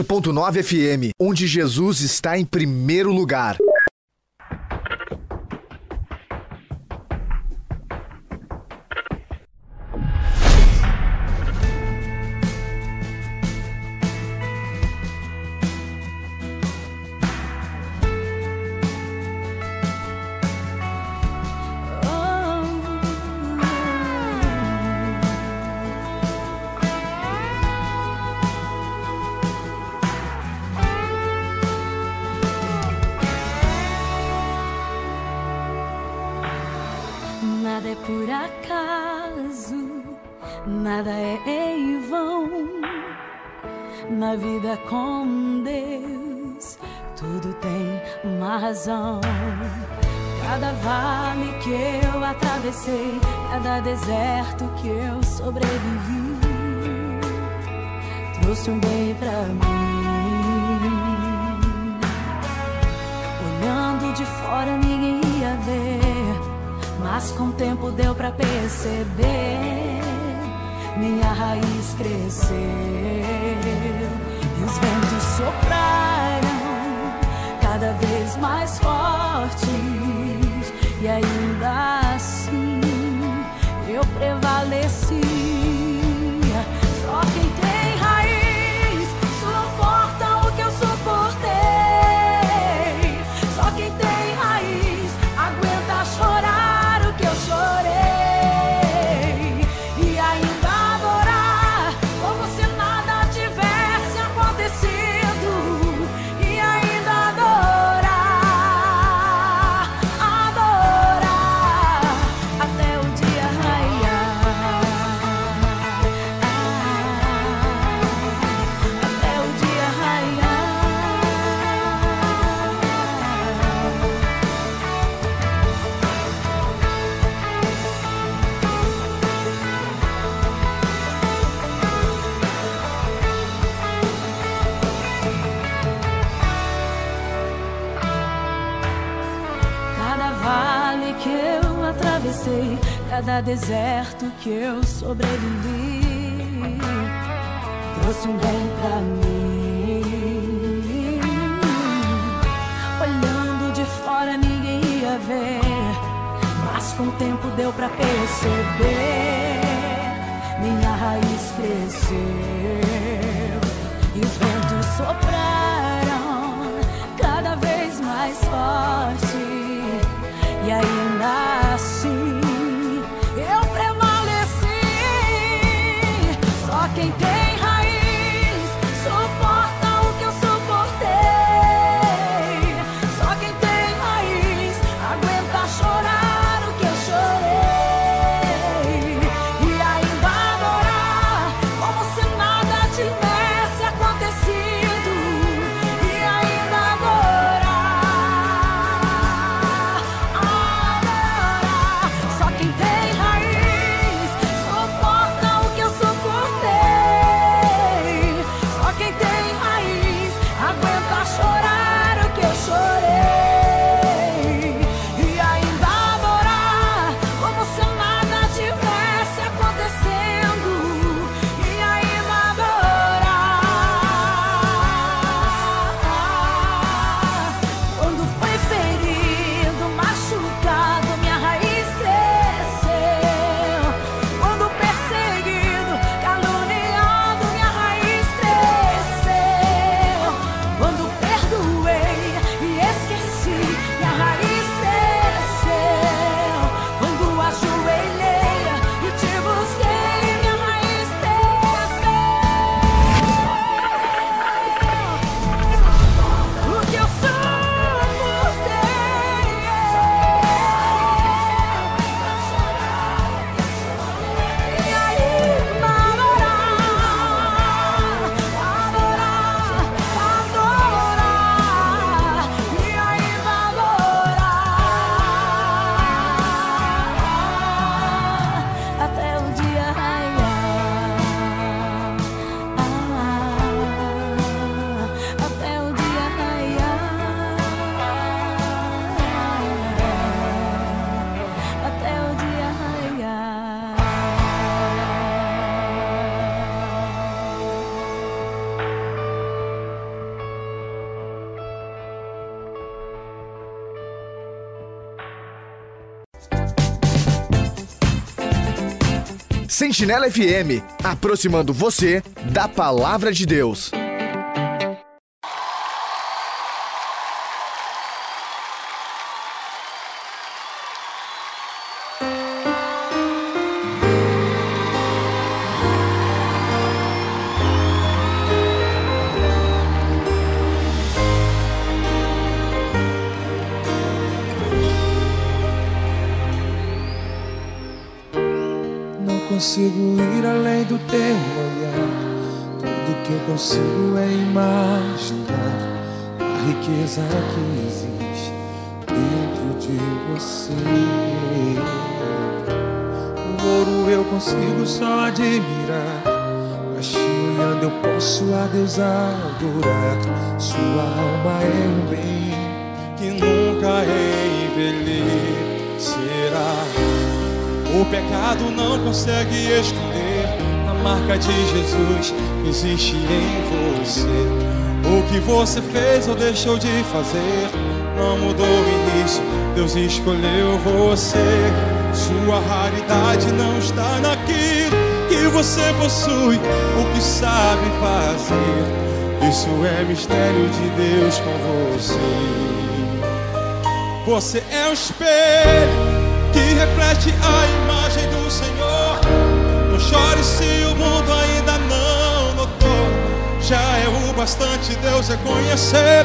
104.9 FM, onde Jesus está em primeiro lugar. deserto que eu sobrevivi, trouxe um bem pra mim. Olhando de fora ninguém ia ver, mas com o tempo deu pra perceber. Minha raiz cresceu e os ventos sopraram. Sentinela FM, aproximando você da palavra de Deus. De Jesus existe em você. O que você fez ou deixou de fazer não mudou o início. Deus escolheu você. Sua raridade não está naquilo que você possui, o que sabe fazer. Isso é mistério de Deus com você. Você é o espelho que reflete a imagem do Senhor. Chore se o mundo ainda não notou. Já é o bastante Deus reconhecer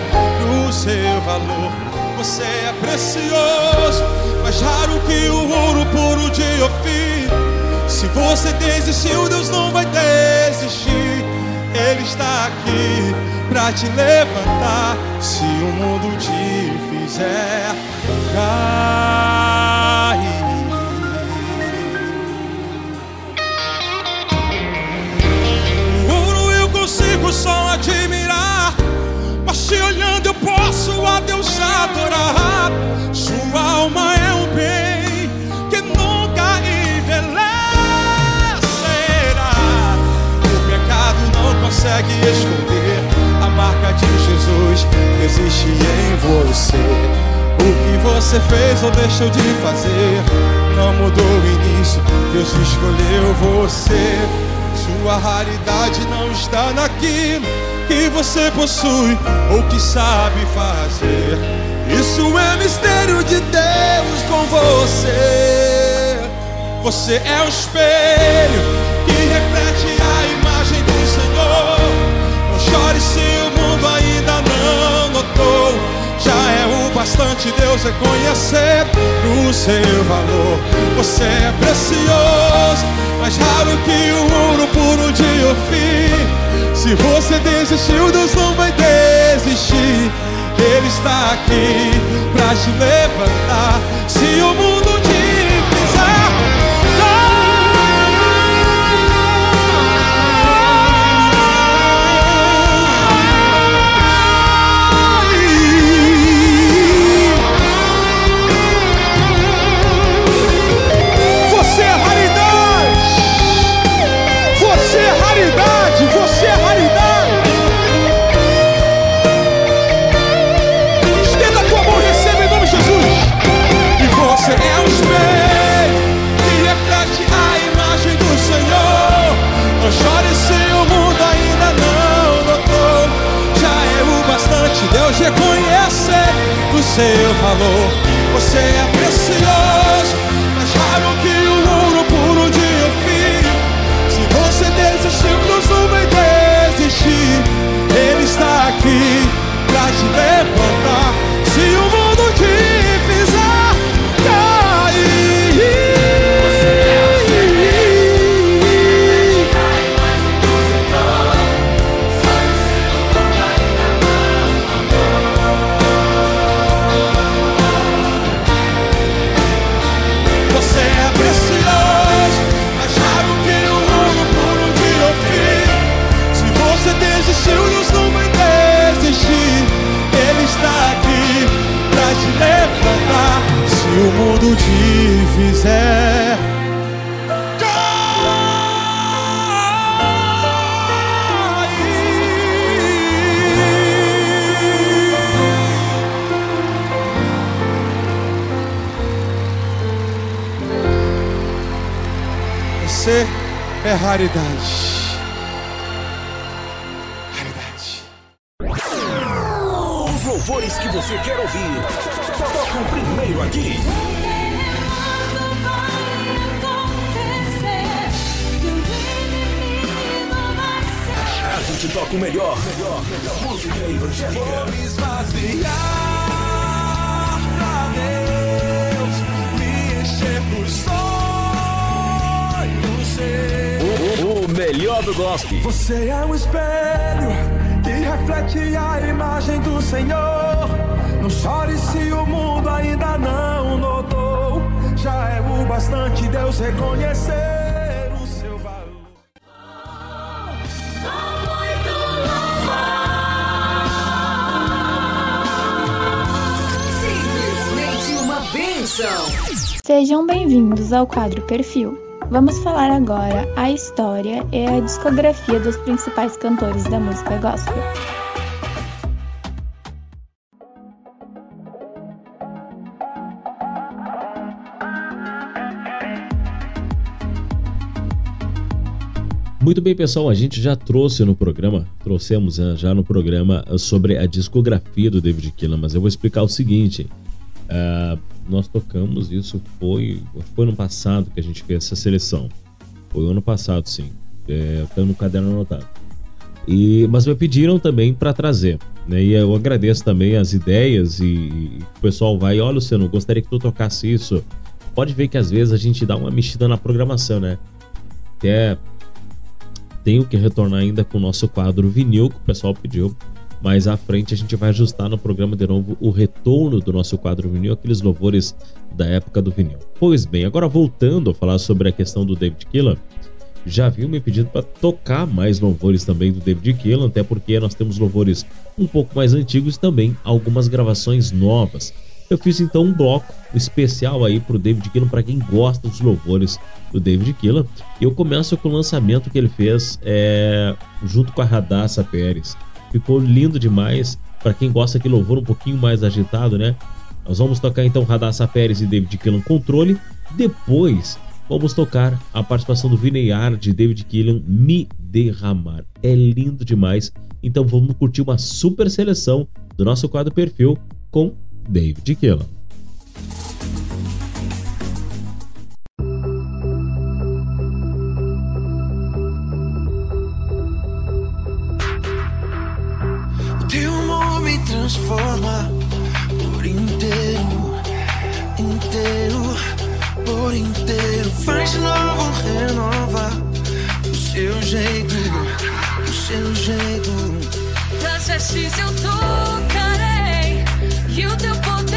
o seu valor. Você é precioso, mais raro que o ouro puro de Ofir. Se você desistiu, Deus não vai desistir. Ele está aqui pra te levantar. Se o mundo te fizer cair. Só admirar. Mas se olhando eu posso a Deus adorar. Sua alma é um bem que nunca envelhecerá. O pecado não consegue esconder a marca de Jesus que existe em você. O que você fez ou deixou de fazer não mudou o início. Deus escolheu você. Sua raridade não está naquilo que você possui ou que sabe fazer. Isso é mistério de Deus com você. Você é o espelho que reflete a imagem do Senhor. Não chore se o mundo ainda não notou. Já é o bastante Deus reconhecer o seu valor. Você é precioso, mais raro que o ouro puro de Ofir. Se você desistiu, Deus não vai desistir. Ele está aqui pra te levantar. Se o mundo Você é é raridade. Os louvores que você quer ouvir, tocam primeiro aqui. A gente toca o melhor, melhor, melhor música evangélica. melhor do gospel. Você é um espelho que reflete a imagem do Senhor. Não chore se o mundo ainda não notou. Já é o bastante Deus reconhecer o seu valor. Simplesmente uma bênção. Sejam bem-vindos ao quadro Perfil, Vamos falar agora a história e a discografia dos principais cantores da música gospel. Muito bem, pessoal, a gente já trouxe no programa, trouxemos né, já no programa sobre a discografia do David Keelan, mas eu vou explicar o seguinte. Uh, nós tocamos, isso foi, foi no passado que a gente fez essa seleção. Foi ano passado, sim. É, tá no caderno anotado. E, mas me pediram também para trazer. Né? E eu agradeço também as ideias e, e o pessoal vai, olha, Luciano, gostaria que tu tocasse isso. Pode ver que às vezes a gente dá uma mexida na programação, né? Até tenho que retornar ainda com o nosso quadro vinil que o pessoal pediu. Mais à frente a gente vai ajustar no programa de novo o retorno do nosso quadro vinil, aqueles louvores da época do vinil. Pois bem, agora voltando a falar sobre a questão do David Keelan, já viu me pedido para tocar mais louvores também do David Keelan, até porque nós temos louvores um pouco mais antigos e também algumas gravações novas. Eu fiz então um bloco especial aí pro David Keelan para quem gosta dos louvores do David. E eu começo com o lançamento que ele fez é, junto com a Radassa Pérez. Ficou lindo demais. Para quem gosta que louvor um pouquinho mais agitado, né? Nós vamos tocar então Radassa Pérez e David Killan controle. Depois vamos tocar a participação do Vineyard de David Killan Me Derramar. É lindo demais. Então vamos curtir uma super seleção do nosso quadro perfil com David Killan. Transforma por inteiro, inteiro, por inteiro. Faz novo, renova do seu jeito, do seu jeito. Das vestes eu tocarei e o teu poder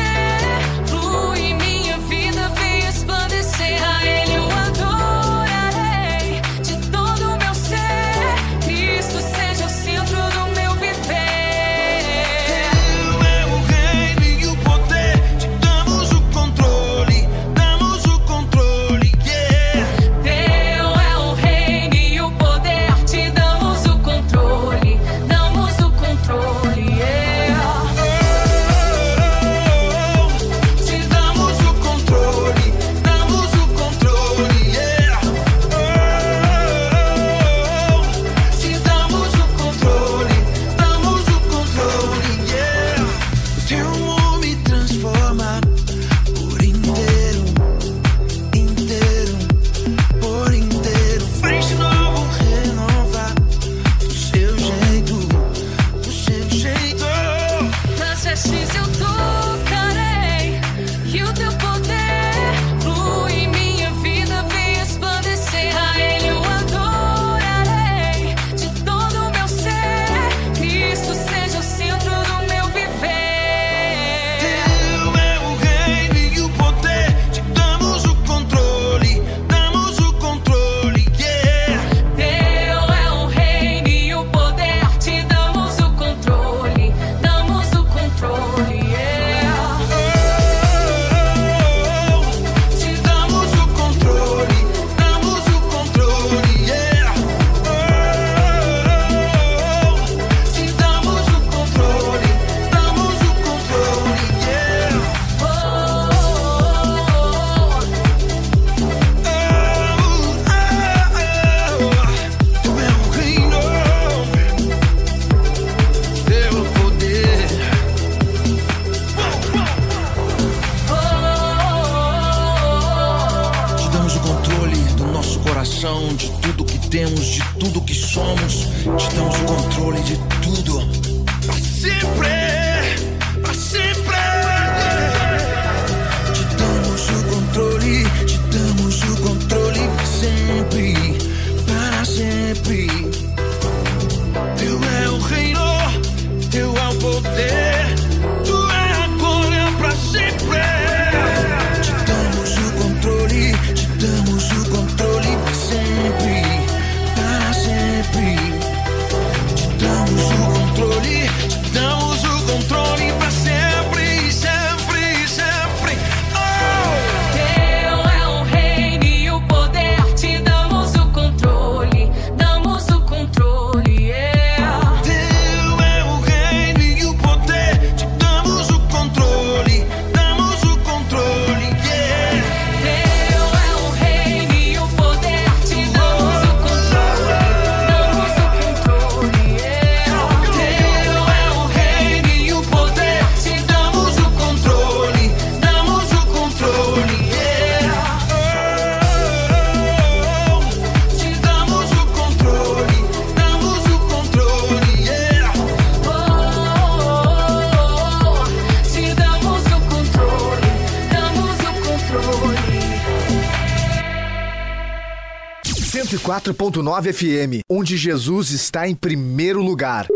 104.9 FM, onde Jesus está em primeiro lugar.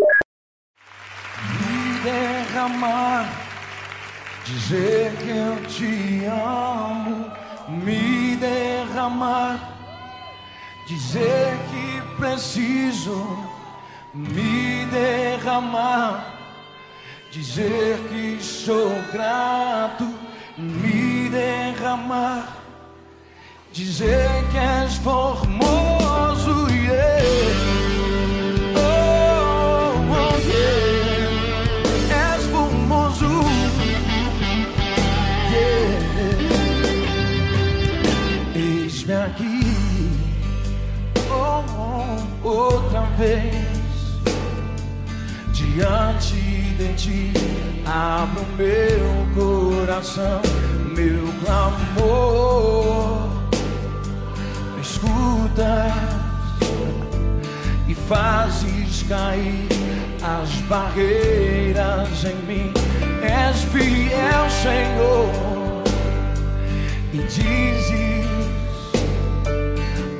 Me derramar, dizer que eu te amo, me derramar, dizer que preciso, me derramar, dizer que sou grato, me derramar, dizer que és formoso, vez, diante de ti, abro meu coração, meu clamor, me escutas e fazes cair as barreiras em mim. És fiel, Senhor, e dizes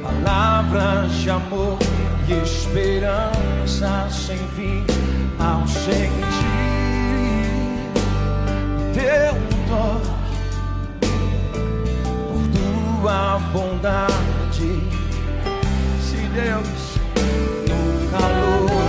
palavras de amor e esperança sem fim ao sentir teu toque por tua bondade. Se Deus no calor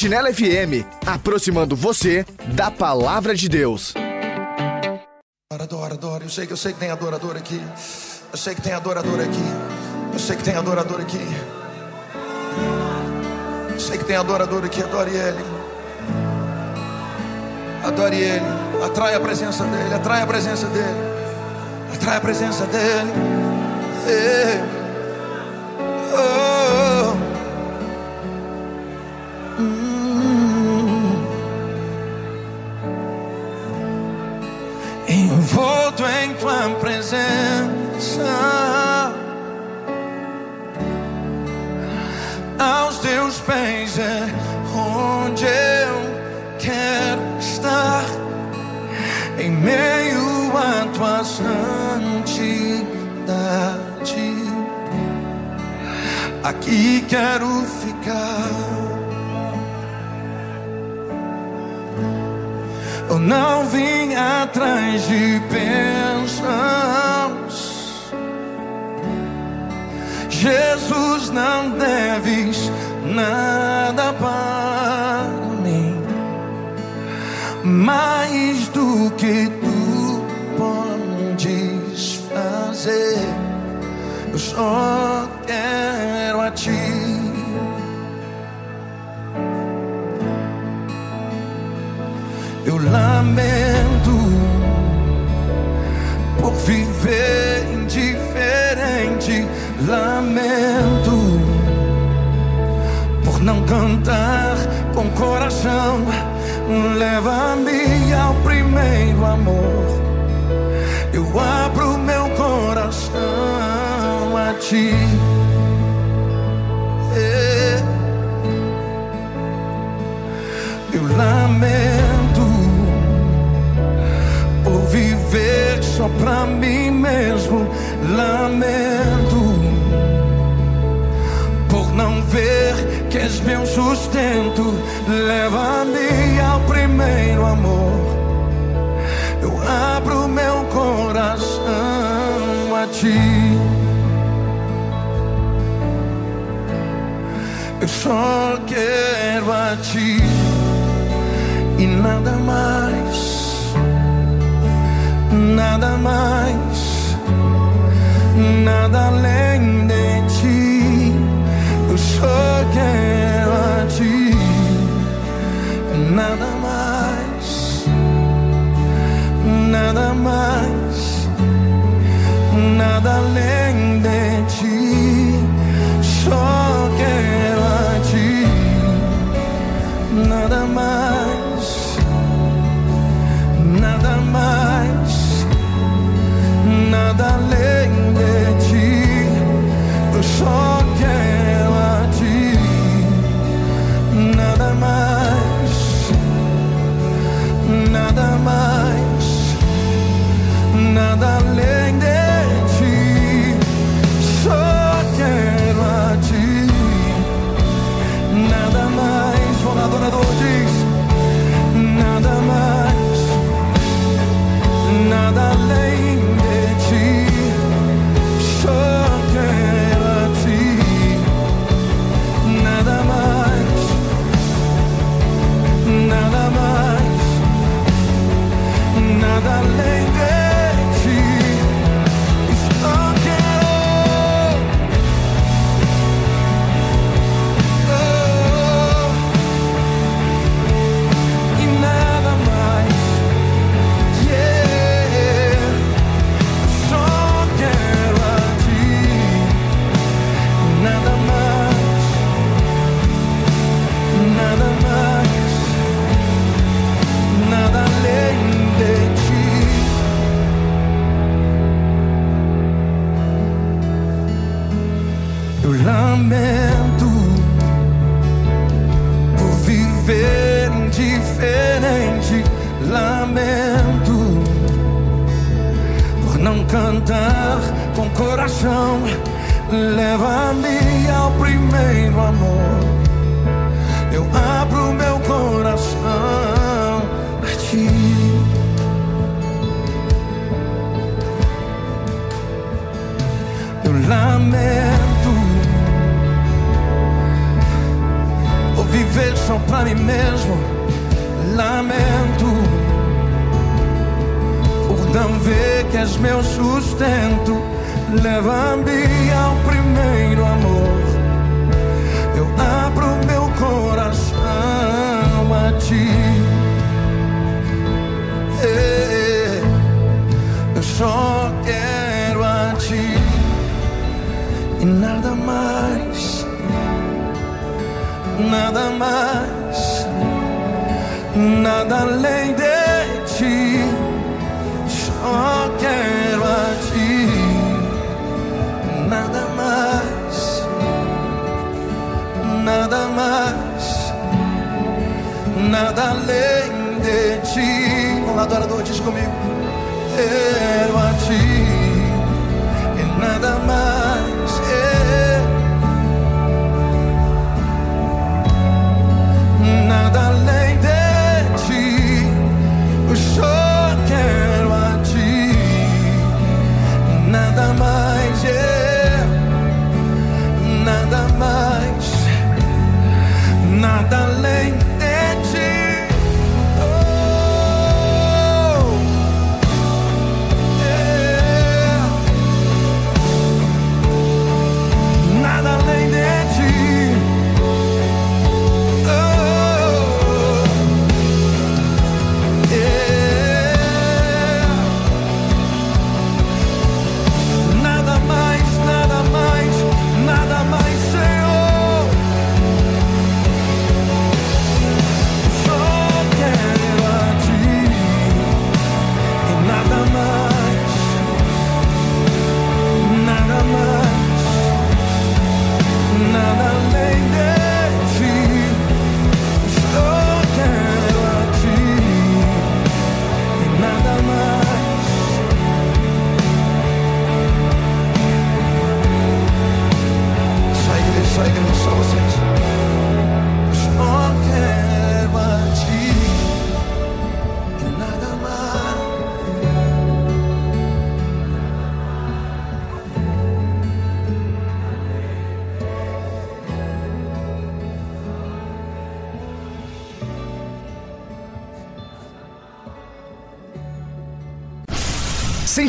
Sentinela FM, aproximando você da palavra de Deus. Adoro, adoro, eu sei que eu sei que tem adorador aqui. Eu sei que tem adorador aqui. Eu sei que tem adorador aqui. Eu sei que tem adorador aqui, adore ele. Adore ele. Atrai a presença dele, atrai a presença dele. Atrai a presença dele. Ei.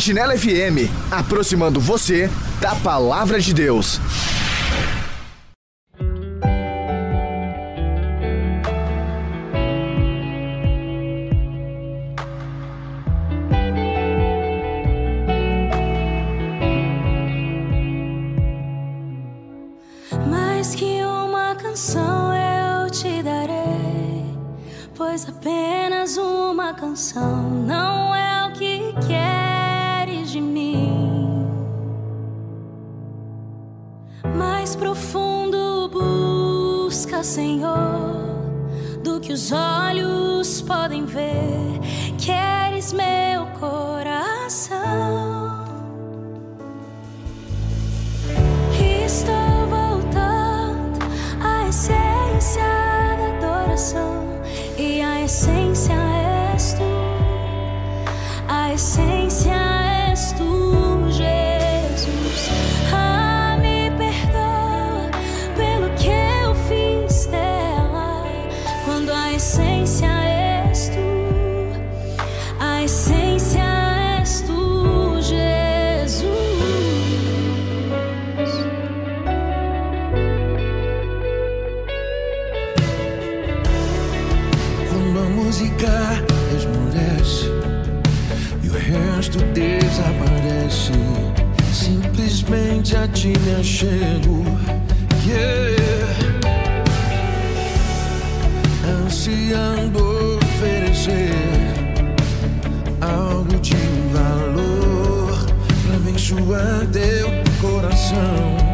Sentinela FM, aproximando você da palavra de Deus. música esmorece e o resto desaparece. Simplesmente a ti me achego. Yeah. Ansiando oferecer algo de valor pra abençoar teu coração.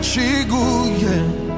千古言。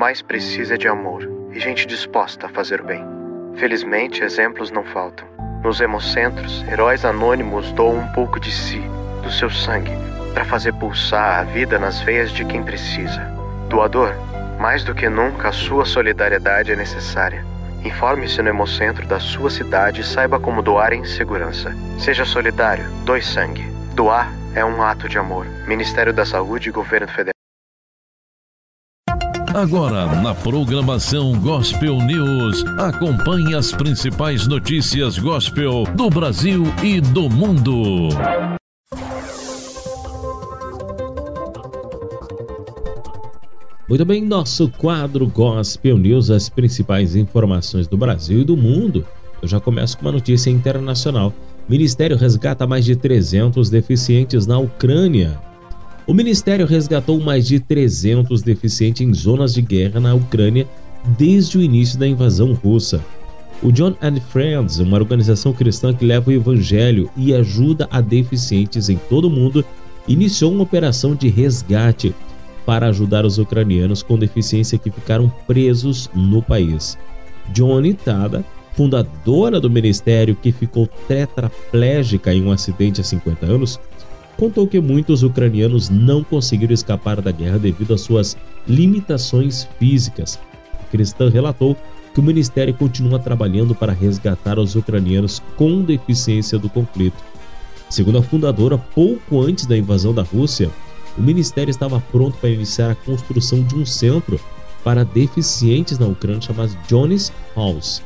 mais precisa é de amor e gente disposta a fazer o bem. Felizmente, exemplos não faltam. Nos hemocentros, heróis anônimos doam um pouco de si, do seu sangue, para fazer pulsar a vida nas veias de quem precisa. Doador, mais do que nunca, a sua solidariedade é necessária. Informe-se no Hemocentro da sua cidade e saiba como doar em segurança. Seja solidário, doe sangue. Doar é um ato de amor. Ministério da Saúde e Governo Federal. Agora, na programação Gospel News, acompanhe as principais notícias gospel do Brasil e do mundo. Muito bem, nosso quadro Gospel News, as principais informações do Brasil e do mundo. Eu já começo com uma notícia internacional. O Ministério resgata mais de 300 deficientes na Ucrânia. O Ministério resgatou mais de 300 deficientes em zonas de guerra na Ucrânia desde o início da invasão russa. O John and Friends, uma organização cristã que leva o evangelho e ajuda a deficientes em todo o mundo, iniciou uma operação de resgate para ajudar os ucranianos com deficiência que ficaram presos no país. Johnny Tada, fundadora do ministério que ficou tetraplégica em um acidente há 50 anos, contou que muitos ucranianos não conseguiram escapar da guerra devido às suas limitações físicas. A cristã relatou que o ministério continua trabalhando para resgatar os ucranianos com deficiência do conflito. Segundo a fundadora, pouco antes da invasão da Rússia, o ministério estava pronto para iniciar a construção de um centro para deficientes na Ucrânia chamado Johnny's House.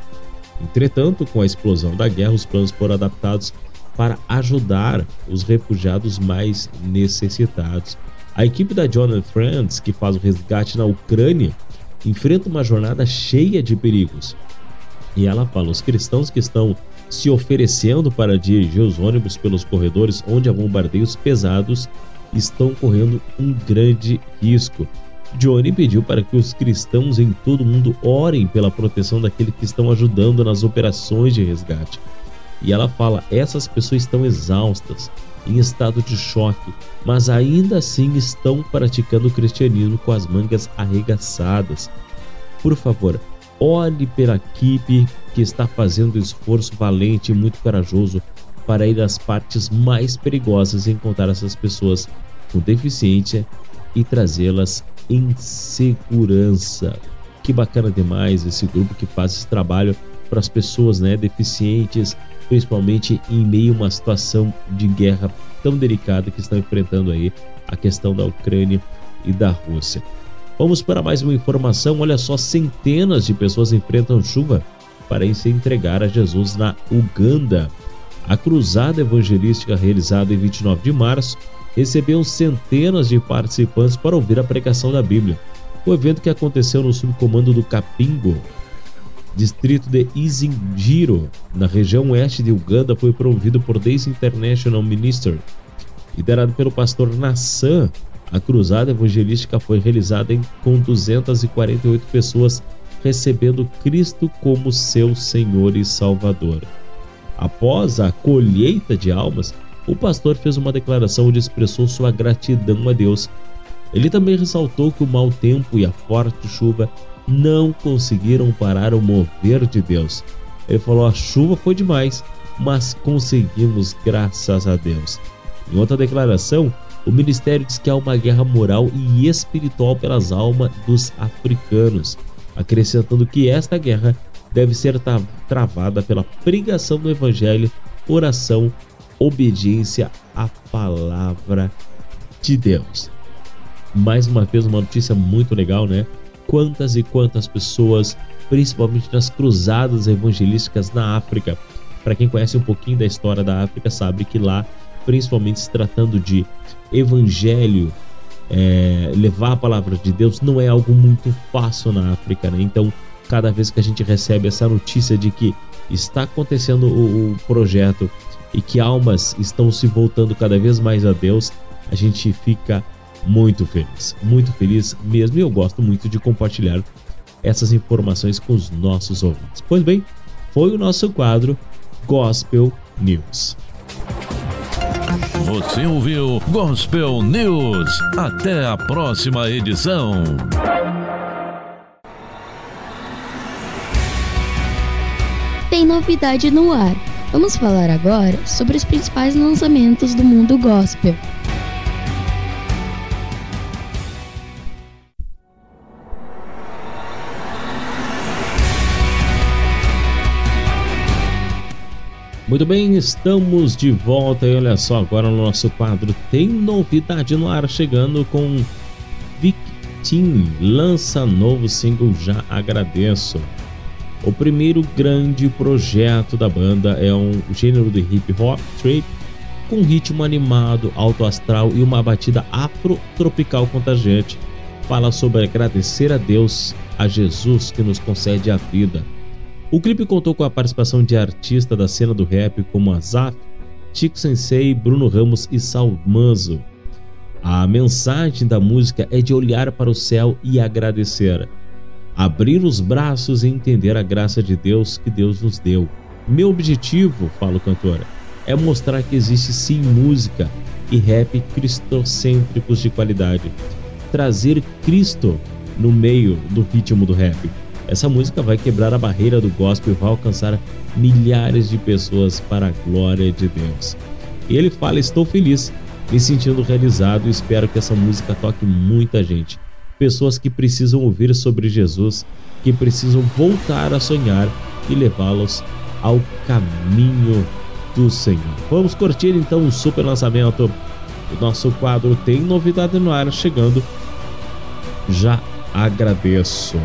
Entretanto, com a explosão da guerra, os planos foram adaptados para ajudar os refugiados mais necessitados. A equipe da John Friends, que faz o resgate na Ucrânia, enfrenta uma jornada cheia de perigos. E ela fala: os cristãos que estão se oferecendo para dirigir os ônibus pelos corredores onde há bombardeios pesados estão correndo um grande risco. Johnny pediu para que os cristãos em todo o mundo orem pela proteção daqueles que estão ajudando nas operações de resgate. E ela fala: essas pessoas estão exaustas, em estado de choque, mas ainda assim estão praticando o cristianismo com as mangas arregaçadas. Por favor, olhe pela equipe que está fazendo um esforço valente e muito corajoso para ir às partes mais perigosas e encontrar essas pessoas com deficiência e trazê-las em segurança. Que bacana demais esse grupo que faz esse trabalho para as pessoas né, deficientes, principalmente em meio a uma situação de guerra tão delicada que estão enfrentando aí a questão da Ucrânia e da Rússia. Vamos para mais uma informação. Olha só, centenas de pessoas enfrentam chuva para se entregar a Jesus na Uganda. A cruzada evangelística realizada em 29 de março recebeu centenas de participantes para ouvir a pregação da Bíblia. O evento que aconteceu no subcomando do Capingo, distrito de Izingiro, na região oeste de Uganda, foi promovido por Days International Minister. Liderado pelo pastor Nassan, a cruzada evangelística foi realizada com 248 pessoas recebendo Cristo como seu Senhor e Salvador. Após a colheita de almas, o pastor fez uma declaração onde expressou sua gratidão a Deus. Ele também ressaltou que o mau tempo e a forte chuva não conseguiram parar o mover de Deus. Ele falou: a chuva foi demais, mas conseguimos, graças a Deus. Em outra declaração, o ministério diz que há uma guerra moral e espiritual pelas almas dos africanos, acrescentando que esta guerra deve ser travada pela pregação do evangelho, oração obediência à palavra de Deus. Mais uma vez, uma notícia muito legal, né? Quantas e quantas pessoas, principalmente nas cruzadas evangelísticas na África. Para quem conhece um pouquinho da história da África, sabe que lá, principalmente se tratando de evangelho, é, levar a palavra de Deus não é algo muito fácil na África, né? Então, cada vez que a gente recebe essa notícia de que está acontecendo o, o projeto e que almas estão se voltando cada vez mais a Deus, a gente fica muito feliz, muito feliz mesmo. E eu gosto muito de compartilhar essas informações com os nossos ouvintes. Pois bem, foi o nosso quadro Gospel News. Você ouviu Gospel News. Até a próxima edição. Tem novidade no ar. Vamos falar agora sobre os principais lançamentos do mundo gospel. Muito bem, estamos de volta e olha só, agora no nosso quadro tem novidade no ar chegando com Victim lança novo single Já Agradeço. O primeiro grande projeto da banda é um gênero de hip hop trip com ritmo animado, alto astral e uma batida afro-tropical contagiante. fala sobre agradecer a Deus, a Jesus que nos concede a vida. O clipe contou com a participação de artistas da cena do rap como Azaf, Chico Sensei, Bruno Ramos e Salmanzo. A mensagem da música é de olhar para o céu e agradecer. Abrir os braços e entender a graça de Deus que Deus nos deu. Meu objetivo, fala o cantor, é mostrar que existe sim música e rap cristocêntricos de qualidade. Trazer Cristo no meio do ritmo do rap. Essa música vai quebrar a barreira do gospel e vai alcançar milhares de pessoas para a glória de Deus. Ele fala: Estou feliz, me sentindo realizado e espero que essa música toque muita gente. Pessoas que precisam ouvir sobre Jesus, que precisam voltar a sonhar e levá-los ao caminho do Senhor. Vamos curtir então o super lançamento. O nosso quadro tem novidade no ar chegando. Já agradeço.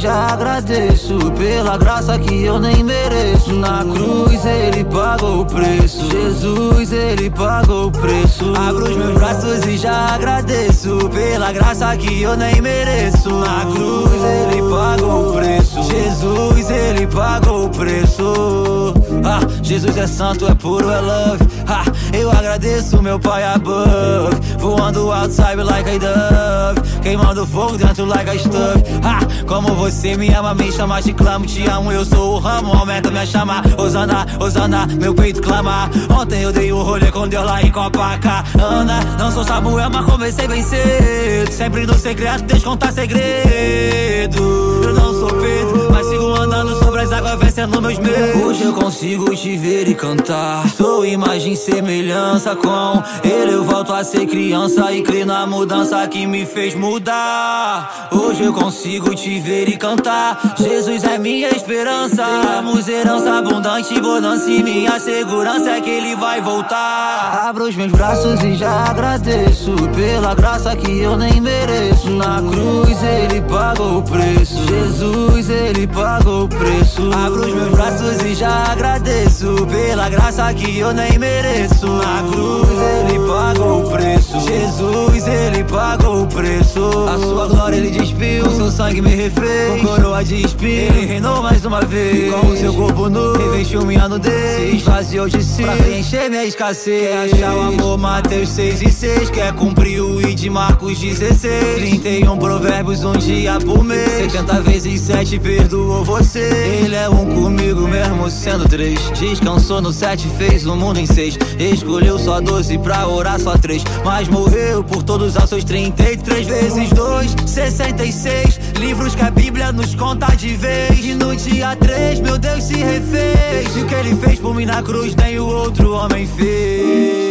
Já agradeço pela graça que eu nem mereço. Na cruz ele pagou o preço. Jesus, ele pagou o preço. Abro os meus braços e já agradeço pela graça que eu nem mereço. Na cruz ele pagou o preço. Jesus, ele pagou o preço. Ah, Jesus é santo, é puro, é love. Ah, eu agradeço meu pai above. Voando outside like a dove. Queimando fogo dentro like a stuff. Ah, como você me ama, me chama, te clamo, te amo. Eu sou o ramo, aumenta minha chama. Osana, Osana, meu peito clama. Ontem eu dei um rolê com Deus lá em Copacabana. Não sou Samuel, mas comecei bem cedo. Sempre no secreto, deixa contar segredo. Eu não sou Pedro, mas sigo andando sobre as águas, vencendo meus medos. Hoje eu consigo te ver e cantar. Sou imagem semelhança com ele. Eu volto a ser criança e crer na mudança que me fez mudar. Hoje eu consigo te ver e cantar. Jesus é minha esperança. Temos herança abundante, bonança e minha segurança é que ele vai voltar. Abro os meus braços e já agradeço pela graça que eu nem mereço. Na cruz ele pagou o preço. Jesus, ele pagou o preço. Abro os meus braços e já agradeço pela graça que eu nem mereço. Na cruz ele pagou o preço. Jesus, ele pagou o preço. A sua glória ele despiu, seu sangue me refez. Com coroa de espinho, ele reinou mais uma vez. Com o seu corpo nu, revestiu minha nudez. Se esvaziou de si, pra preencher minha escassez. Quer achar o amor, Mateus 6 e 6. Quer cumprir o De Marcos 16. 31 provérbios, um dia por mês. 70 vezes 7 perdoou você. Ele é um comigo mesmo sendo três. Descansou no 7, fez o mundo em seis. Escolheu só 12 pra orar só três. Mas morreu por todos os seus 33 vezes 2, 66. Livros que a Bíblia nos conta de vez. E no dia 3, meu Deus se refez. E o que ele fez por mim na cruz, nem o outro homem fez.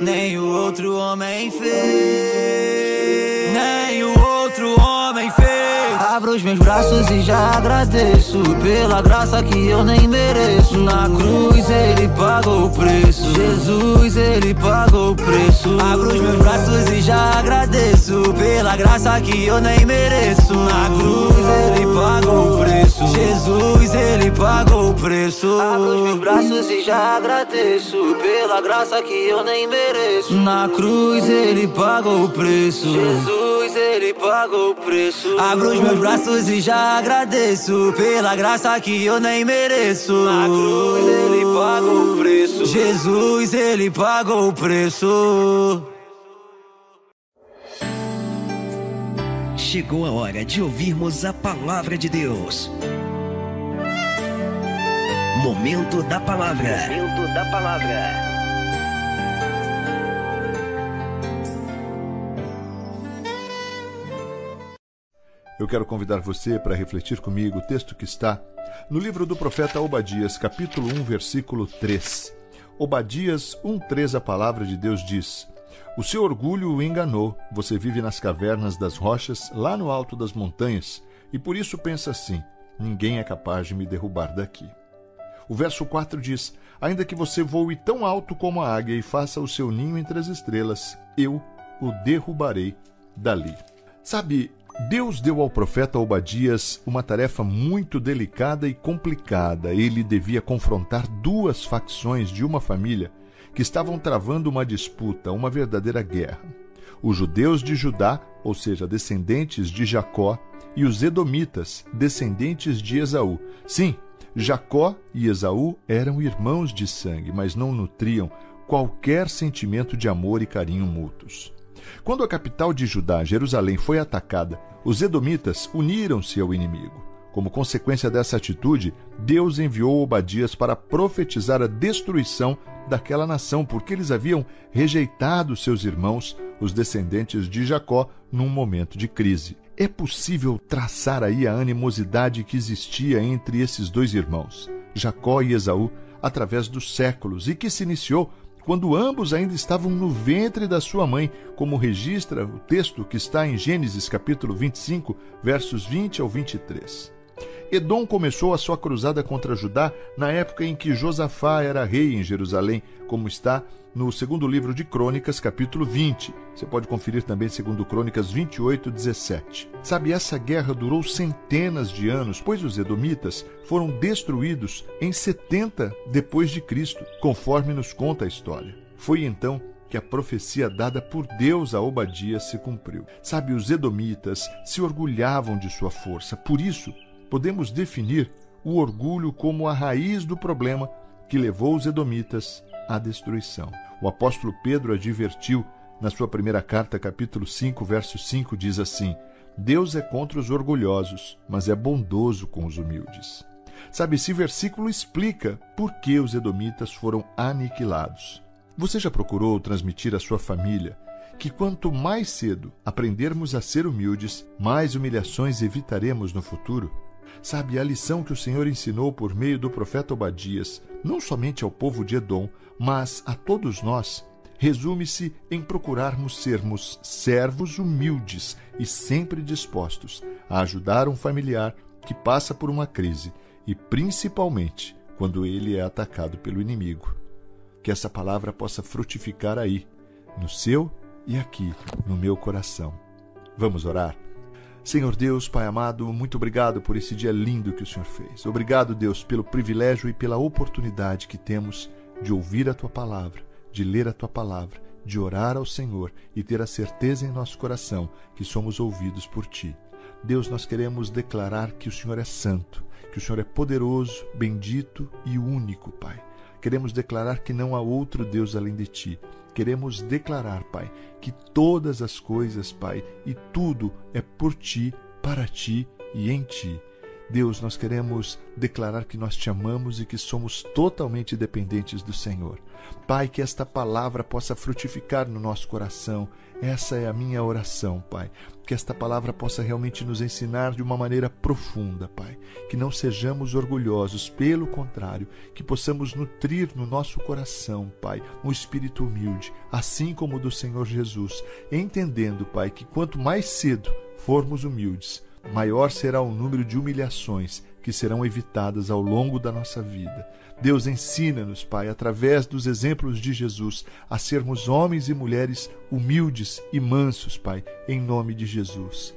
Nem o outro homem fez. Os meus braços e já agradeço pela graça que eu nem mereço. Na cruz ele pagou o preço. Jesus, ele pagou o preço. Abro os meus braços e já agradeço pela graça que eu nem mereço. Na cruz ele pagou o preço. Jesus, ele pagou o preço. Abro os meus braços e já agradeço pela graça que eu nem mereço. Na cruz ele pagou o preço. Jesus, ele pagou o preço. Abro os meus braços e já agradeço pela graça que eu nem mereço. Na cruz ele pagou o preço. Jesus, ele pagou o preço. Chegou a hora de ouvirmos a palavra de Deus. Momento da palavra. Momento da palavra. Eu quero convidar você para refletir comigo o texto que está no livro do profeta Obadias, capítulo 1, versículo 3. Obadias 1:3 a palavra de Deus diz: O seu orgulho o enganou. Você vive nas cavernas das rochas, lá no alto das montanhas, e por isso pensa assim: ninguém é capaz de me derrubar daqui. O verso 4 diz: Ainda que você voe tão alto como a águia e faça o seu ninho entre as estrelas, eu o derrubarei dali. Sabe, Deus deu ao profeta Obadias uma tarefa muito delicada e complicada. Ele devia confrontar duas facções de uma família que estavam travando uma disputa, uma verdadeira guerra. Os judeus de Judá, ou seja, descendentes de Jacó, e os edomitas, descendentes de Esaú. Sim, Jacó e Esaú eram irmãos de sangue, mas não nutriam qualquer sentimento de amor e carinho mútuos. Quando a capital de Judá, Jerusalém, foi atacada, os edomitas uniram-se ao inimigo. Como consequência dessa atitude, Deus enviou Obadias para profetizar a destruição daquela nação, porque eles haviam rejeitado seus irmãos, os descendentes de Jacó, num momento de crise. É possível traçar aí a animosidade que existia entre esses dois irmãos, Jacó e Esaú, através dos séculos e que se iniciou quando ambos ainda estavam no ventre da sua mãe, como registra o texto que está em Gênesis capítulo 25, versos 20 ao 23. Edom começou a sua cruzada contra Judá na época em que Josafá era rei em Jerusalém, como está no segundo livro de Crônicas, capítulo 20. Você pode conferir também segundo Crônicas 28, 17. Sabe, essa guerra durou centenas de anos, pois os edomitas foram destruídos em 70 depois de Cristo, conforme nos conta a história. Foi então que a profecia dada por Deus a Obadias se cumpriu. Sabe, os edomitas se orgulhavam de sua força, por isso podemos definir o orgulho como a raiz do problema que levou os edomitas à destruição. O apóstolo Pedro advertiu na sua primeira carta, capítulo 5, verso 5, diz assim: Deus é contra os orgulhosos, mas é bondoso com os humildes. Sabe, esse versículo explica por que os edomitas foram aniquilados. Você já procurou transmitir à sua família que quanto mais cedo aprendermos a ser humildes, mais humilhações evitaremos no futuro? Sabe, a lição que o Senhor ensinou por meio do profeta Obadias, não somente ao povo de Edom, mas a todos nós, resume-se em procurarmos sermos servos humildes e sempre dispostos a ajudar um familiar que passa por uma crise e principalmente quando ele é atacado pelo inimigo. Que essa palavra possa frutificar aí, no seu e aqui, no meu coração. Vamos orar? Senhor Deus, Pai amado, muito obrigado por esse dia lindo que o Senhor fez. Obrigado, Deus, pelo privilégio e pela oportunidade que temos de ouvir a tua palavra, de ler a tua palavra, de orar ao Senhor e ter a certeza em nosso coração que somos ouvidos por ti. Deus, nós queremos declarar que o Senhor é santo, que o Senhor é poderoso, bendito e único, Pai. Queremos declarar que não há outro Deus além de ti. Queremos declarar, Pai, que todas as coisas, Pai, e tudo é por ti, para ti e em ti. Deus, nós queremos declarar que nós te amamos e que somos totalmente dependentes do Senhor. Pai, que esta palavra possa frutificar no nosso coração. Essa é a minha oração, Pai. Que esta palavra possa realmente nos ensinar de uma maneira profunda, Pai. Que não sejamos orgulhosos, pelo contrário, que possamos nutrir no nosso coração, Pai, um espírito humilde, assim como o do Senhor Jesus, entendendo, Pai, que quanto mais cedo formos humildes, maior será o número de humilhações que serão evitadas ao longo da nossa vida. Deus ensina-nos, Pai, através dos exemplos de Jesus, a sermos homens e mulheres humildes e mansos, Pai, em nome de Jesus.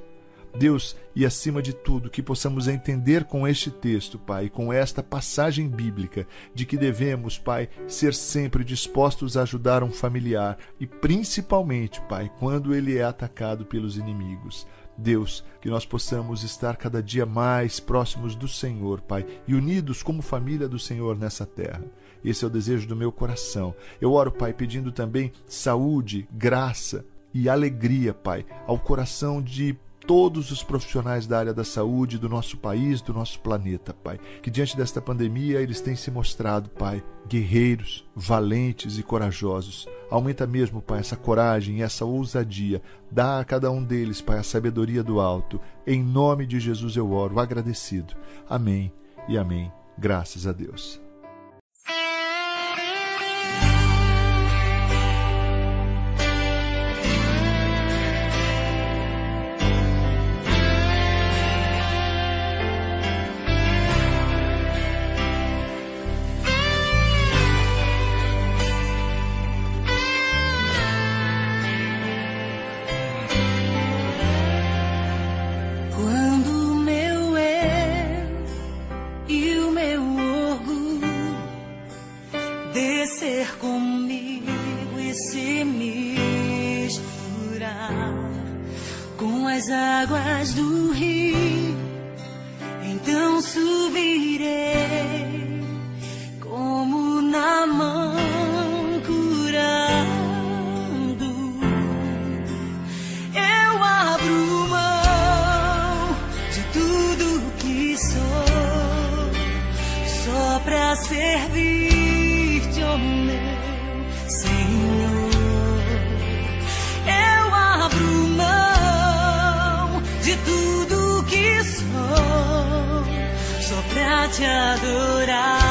Deus, e acima de tudo, que possamos entender com este texto, Pai, com esta passagem bíblica, de que devemos, Pai, ser sempre dispostos a ajudar um familiar e principalmente, Pai, quando ele é atacado pelos inimigos. Deus, que nós possamos estar cada dia mais próximos do Senhor, Pai, e unidos como família do Senhor nessa terra. Esse é o desejo do meu coração. Eu oro, Pai, pedindo também saúde, graça e alegria, Pai, ao coração de todos os profissionais da área da saúde do nosso país, do nosso planeta, Pai. Que diante desta pandemia eles têm se mostrado, Pai, guerreiros, valentes e corajosos. Aumenta mesmo, Pai, essa coragem e essa ousadia. Dá a cada um deles, Pai, a sabedoria do alto. Em nome de Jesus eu oro, agradecido. Amém e amém. Graças a Deus. Sou só pra te adorar.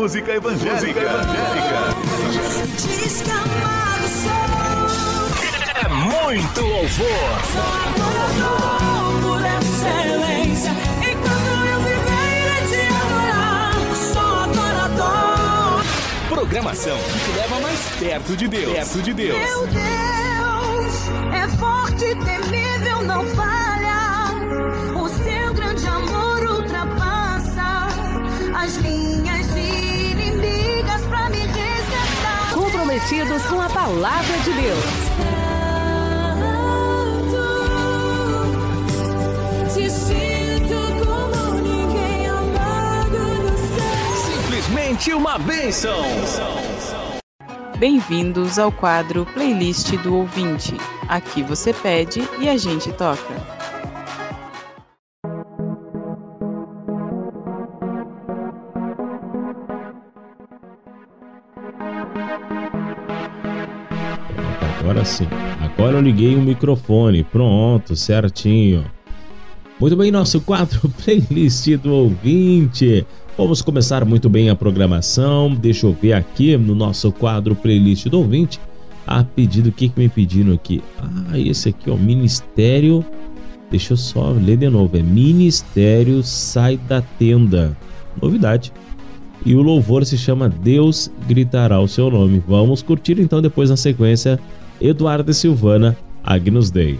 Música evangélica. Bem-vindos ao quadro Playlist do Ouvinte. Aqui você pede e a gente toca. Agora sim. Agora eu liguei o microfone. Pronto, certinho. Muito bem, nosso quadro playlist do ouvinte. Vamos começar muito bem a programação. Deixa eu ver aqui no nosso quadro playlist do ouvinte. A pedido, o que, que me pediram aqui? Ah, esse aqui, ó, Ministério. Deixa eu só ler de novo. É Ministério Sai da Tenda. Novidade. E o louvor se chama Deus Gritará o Seu Nome. Vamos curtir então depois na sequência Eduardo e Silvana Agnus Dei.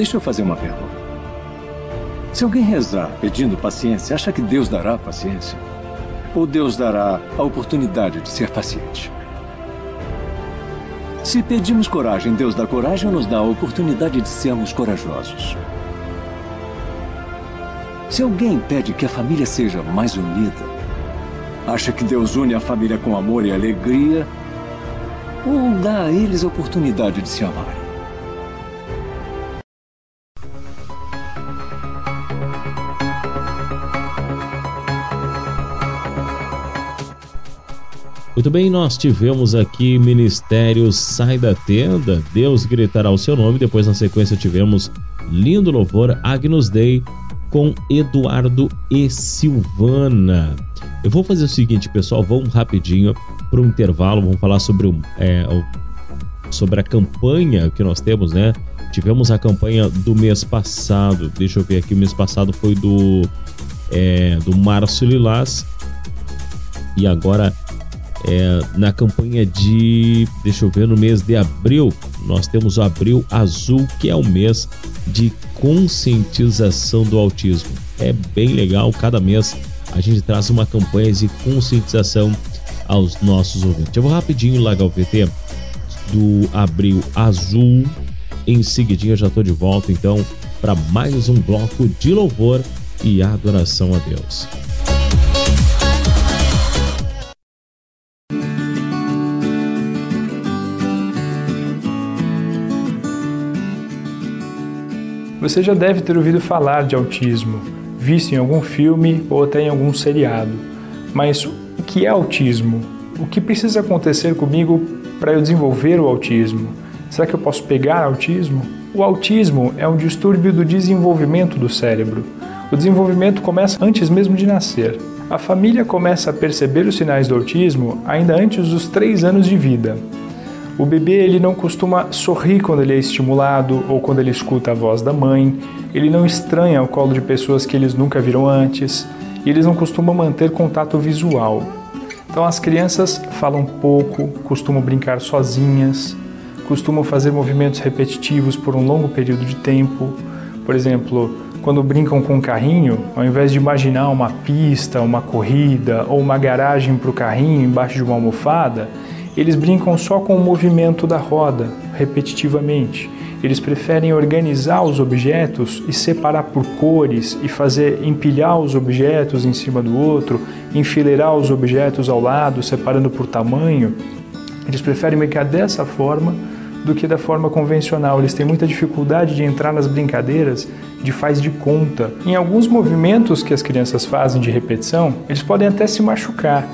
Deixa eu fazer uma pergunta. Se alguém rezar pedindo paciência, acha que Deus dará paciência? Ou Deus dará a oportunidade de ser paciente? Se pedimos coragem, Deus dá coragem ou nos dá a oportunidade de sermos corajosos? Se alguém pede que a família seja mais unida, acha que Deus une a família com amor e alegria ou dá a eles a oportunidade de se amarem? Muito bem, nós tivemos aqui Ministério Sai da Tenda, Deus gritará o seu nome. Depois, na sequência, tivemos Lindo Louvor Agnus Dei com Eduardo e Silvana. Eu vou fazer o seguinte, pessoal, vamos rapidinho para um intervalo, vamos falar sobre, o, é, sobre a campanha que nós temos, né? Tivemos a campanha do mês passado, deixa eu ver aqui, o mês passado foi do, é, do Márcio Lilás e agora é, na campanha de, deixa eu ver, no mês de abril, nós temos o Abril Azul, que é o mês de conscientização do autismo. É bem legal, cada mês a gente traz uma campanha de conscientização aos nossos ouvintes. Eu vou rapidinho o VT do Abril Azul. Em seguidinho eu já estou de volta então para mais um bloco de louvor e adoração a Deus. Você já deve ter ouvido falar de autismo, visto em algum filme ou até em algum seriado. Mas o que é autismo? O que precisa acontecer comigo para eu desenvolver o autismo? Será que eu posso pegar autismo? O autismo é um distúrbio do desenvolvimento do cérebro. O desenvolvimento começa antes mesmo de nascer. A família começa a perceber os sinais do autismo ainda antes dos 3 anos de vida. O bebê ele não costuma sorrir quando ele é estimulado ou quando ele escuta a voz da mãe. Ele não estranha o colo de pessoas que eles nunca viram antes. E eles não costumam manter contato visual. Então as crianças falam pouco, costumam brincar sozinhas, costumam fazer movimentos repetitivos por um longo período de tempo. Por exemplo, quando brincam com um carrinho, ao invés de imaginar uma pista, uma corrida ou uma garagem para o carrinho embaixo de uma almofada, eles brincam só com o movimento da roda, repetitivamente. Eles preferem organizar os objetos e separar por cores e fazer empilhar os objetos em cima do outro, enfileirar os objetos ao lado, separando por tamanho. Eles preferem brincar dessa forma do que da forma convencional. Eles têm muita dificuldade de entrar nas brincadeiras de faz de conta. Em alguns movimentos que as crianças fazem de repetição, eles podem até se machucar.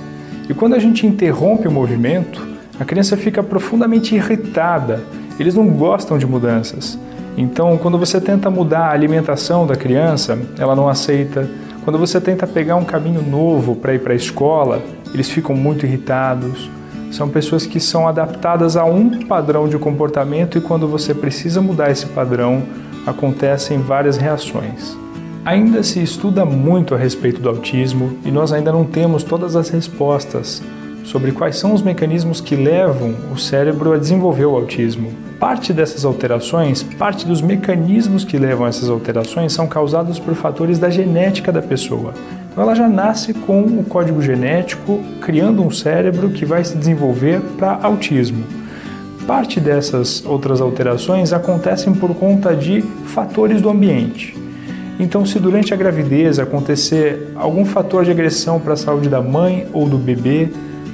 E quando a gente interrompe o movimento, a criança fica profundamente irritada. Eles não gostam de mudanças. Então, quando você tenta mudar a alimentação da criança, ela não aceita. Quando você tenta pegar um caminho novo para ir para a escola, eles ficam muito irritados. São pessoas que são adaptadas a um padrão de comportamento e quando você precisa mudar esse padrão, acontecem várias reações. Ainda se estuda muito a respeito do autismo e nós ainda não temos todas as respostas sobre quais são os mecanismos que levam o cérebro a desenvolver o autismo. Parte dessas alterações, parte dos mecanismos que levam a essas alterações são causados por fatores da genética da pessoa. Então ela já nasce com o código genético criando um cérebro que vai se desenvolver para autismo. Parte dessas outras alterações acontecem por conta de fatores do ambiente. Então, se durante a gravidez acontecer algum fator de agressão para a saúde da mãe ou do bebê,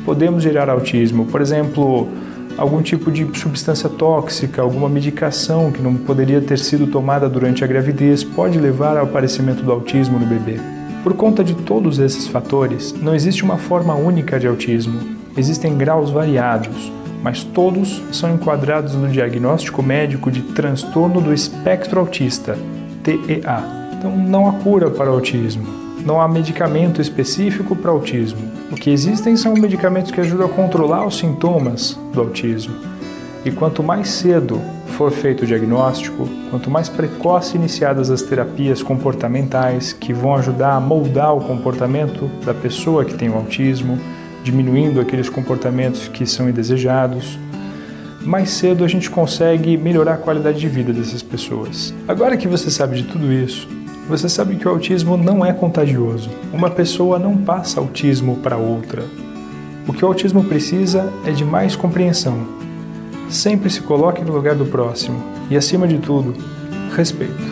podemos gerar autismo. Por exemplo, algum tipo de substância tóxica, alguma medicação que não poderia ter sido tomada durante a gravidez pode levar ao aparecimento do autismo no bebê. Por conta de todos esses fatores, não existe uma forma única de autismo. Existem graus variados, mas todos são enquadrados no diagnóstico médico de transtorno do espectro autista, TEA. Então, não há cura para o autismo, não há medicamento específico para autismo. O que existem são medicamentos que ajudam a controlar os sintomas do autismo. E quanto mais cedo for feito o diagnóstico, quanto mais precoce iniciadas as terapias comportamentais que vão ajudar a moldar o comportamento da pessoa que tem o autismo, diminuindo aqueles comportamentos que são indesejados, mais cedo a gente consegue melhorar a qualidade de vida dessas pessoas. Agora que você sabe de tudo isso, você sabe que o autismo não é contagioso. Uma pessoa não passa autismo para outra. O que o autismo precisa é de mais compreensão. Sempre se coloque no lugar do próximo e, acima de tudo, respeito.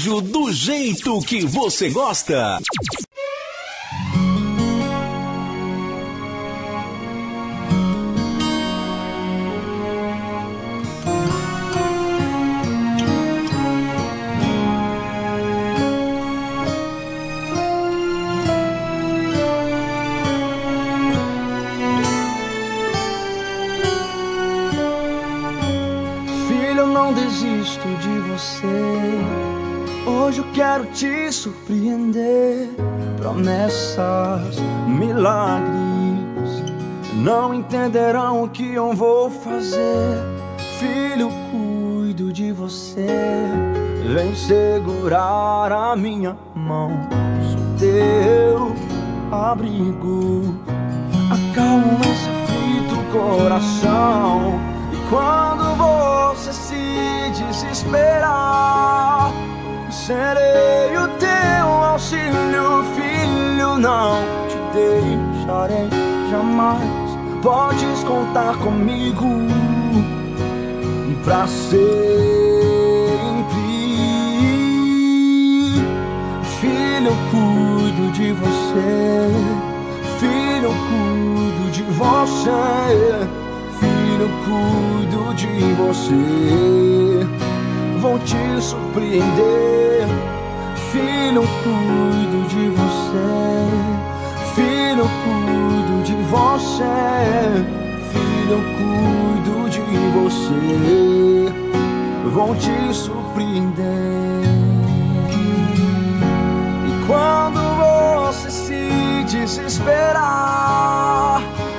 rádio do jeito que você gosta. surpreender. Promessas, milagres, não entenderão o que eu vou fazer. Filho, cuido de você. Vem segurar a minha mão, sou teu abrigo. Acalma esse aflito coração. Podes contar comigo pra sempre. Filho, eu cuido de você. Filho, eu cuido de você. Filho, eu cuido de você. Vou te surpreender. Filho, eu cuido de você. Você. Filho, eu cuido de você. Vou te surpreender. E quando você se desesperar,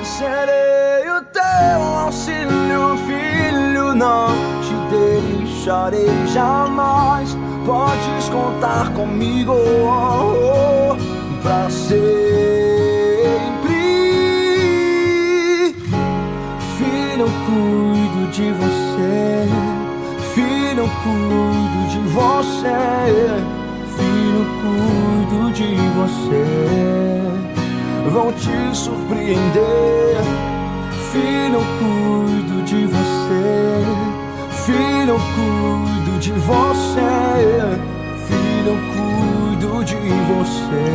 serei o teu auxílio, filho. Não te deixarei jamais. Podes contar comigo oh, oh, pra sempre. Filho, eu cuido de você. Filho, eu cuido de você. Filho, eu cuido de você. Vou te surpreender. Filho, eu cuido de você. Filho, eu cuido de você. Filho, eu cuido de você.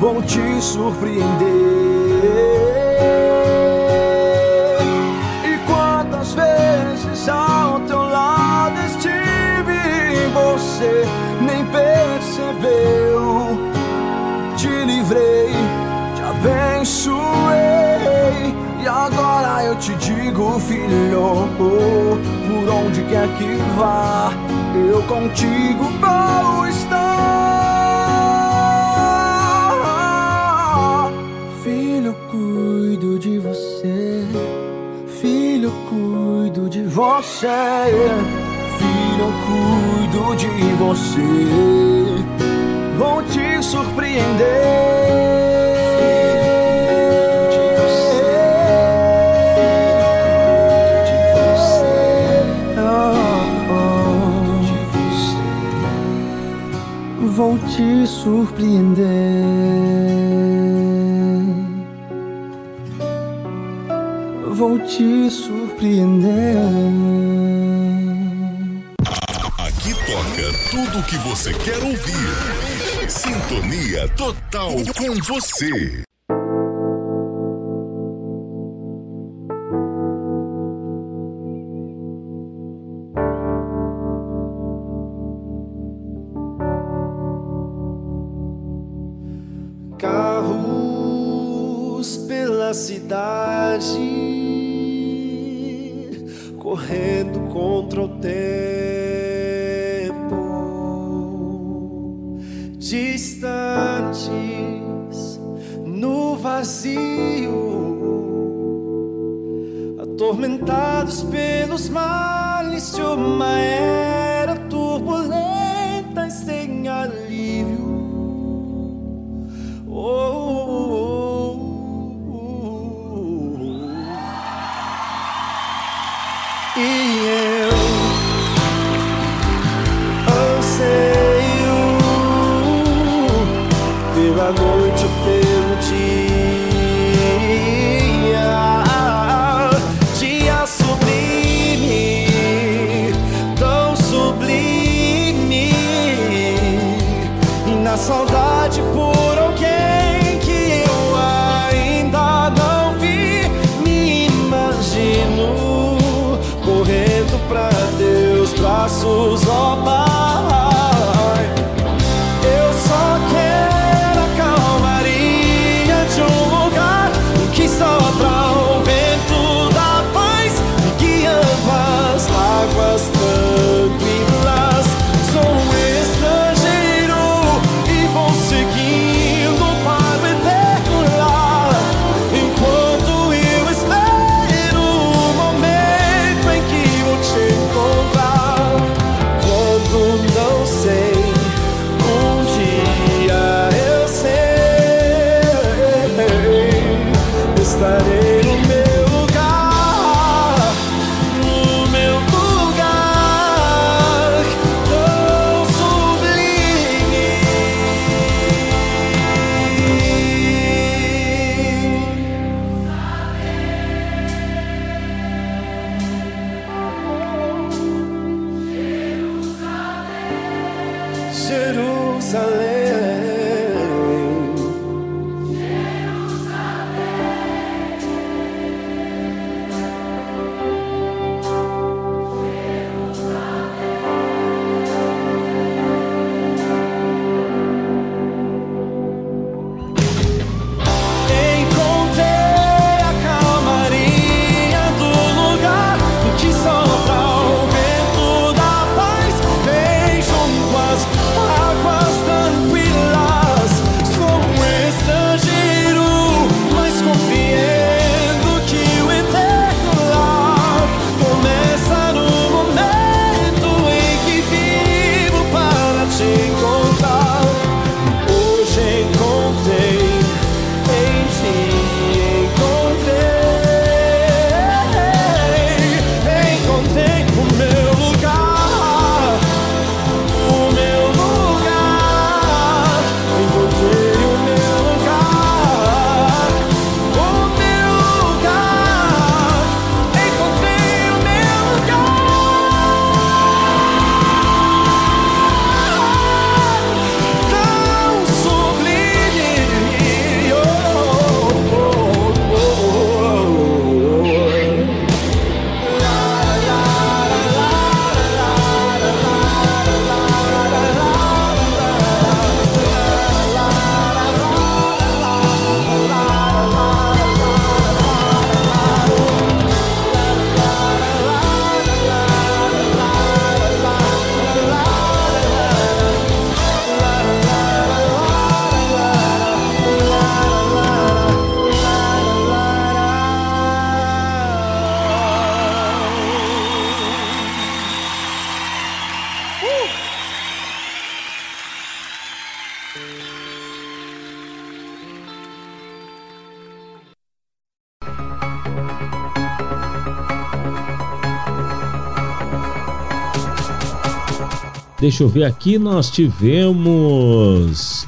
Vou te surpreender. Filho, por onde quer que vá, eu contigo vou estar. Filho, eu cuido de você. Filho, eu cuido de você. Filho, eu cuido de você. Vou te surpreender. Te surpreender. Vou te surpreender. Aqui toca tudo o que você quer ouvir. Sintonia total com você. Deixa eu ver aqui, nós tivemos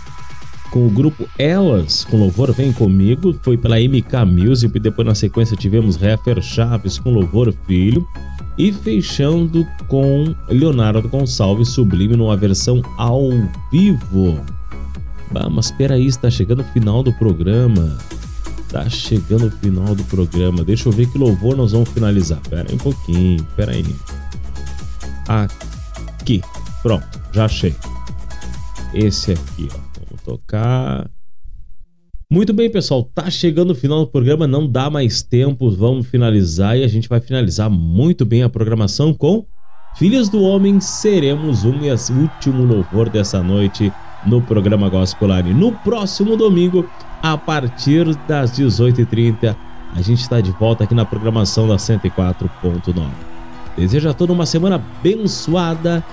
com o grupo Elas, com louvor Vem Comigo, foi pela MK Music, e depois na sequência tivemos Refer Chaves com louvor Filho, e fechando com Leonardo Gonçalves Sublime numa versão ao vivo. Bah, mas peraí, está chegando o final do programa. Tá chegando o final do programa. Deixa eu ver que louvor nós vamos finalizar. Pera aí um pouquinho, pera aí. Aqui. Pronto, já achei. Esse aqui, ó. Vamos tocar. Muito bem, pessoal. Tá chegando o final do programa, não dá mais tempo. Vamos finalizar e a gente vai finalizar muito bem a programação com Filhos do Homem. Seremos um e último louvor dessa noite no programa Gospel Line. No próximo domingo, a partir das 18h30, a gente está de volta aqui na programação da 104.9. Desejo a todos uma semana abençoada.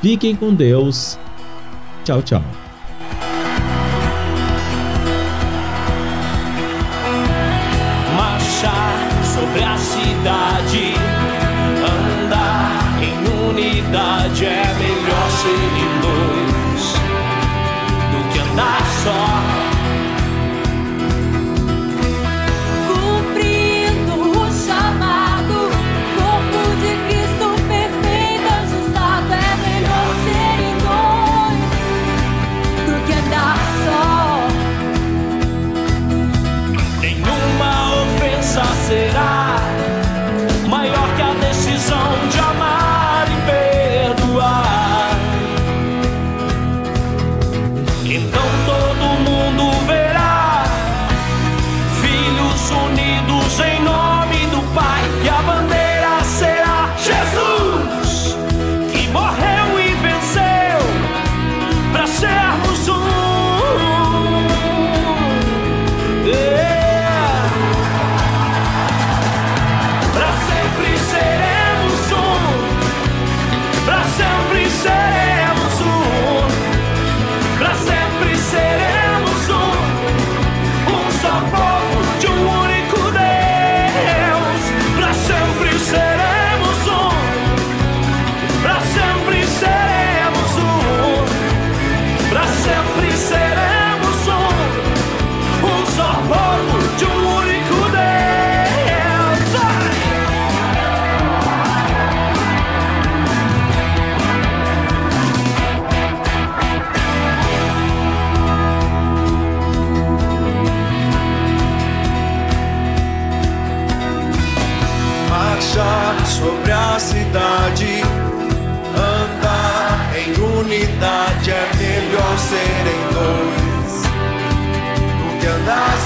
Fiquem com Deus. Tchau, tchau. marchar sobre a cidade, andar em unidade é melhor ser em luz do que andar só.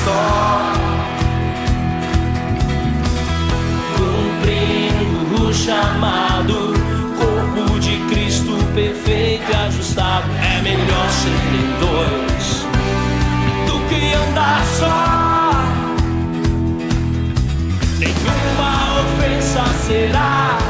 só. Cumprindo o chamado, corpo de Cristo perfeito e ajustado. É melhor ser dois do que andar só. Nenhuma ofensa será.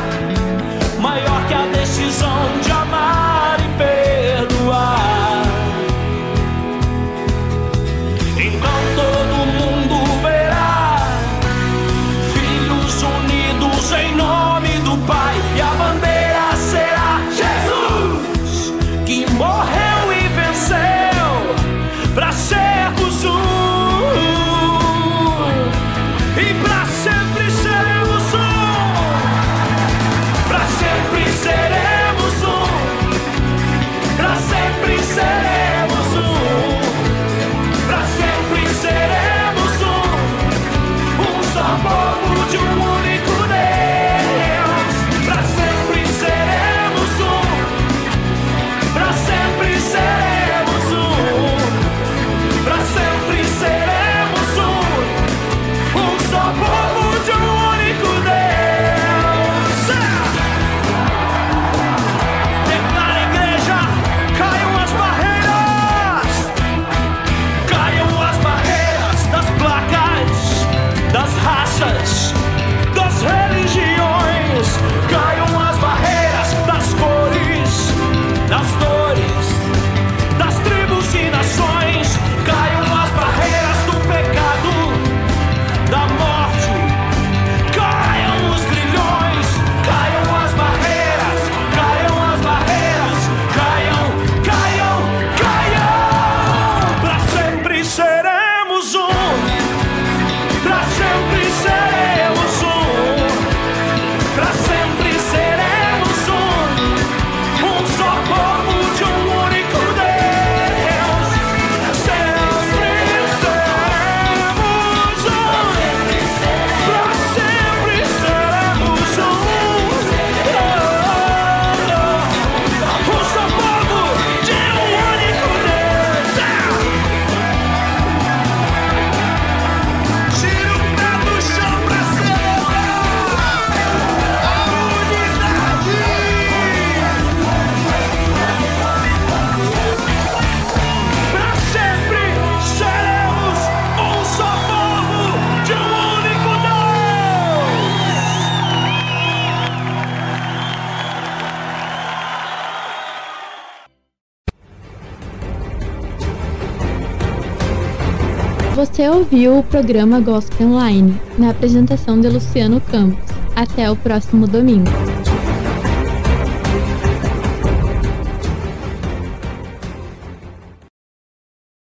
Você ouviu o programa Gospel Online, na apresentação de Luciano Campos. Até o próximo domingo.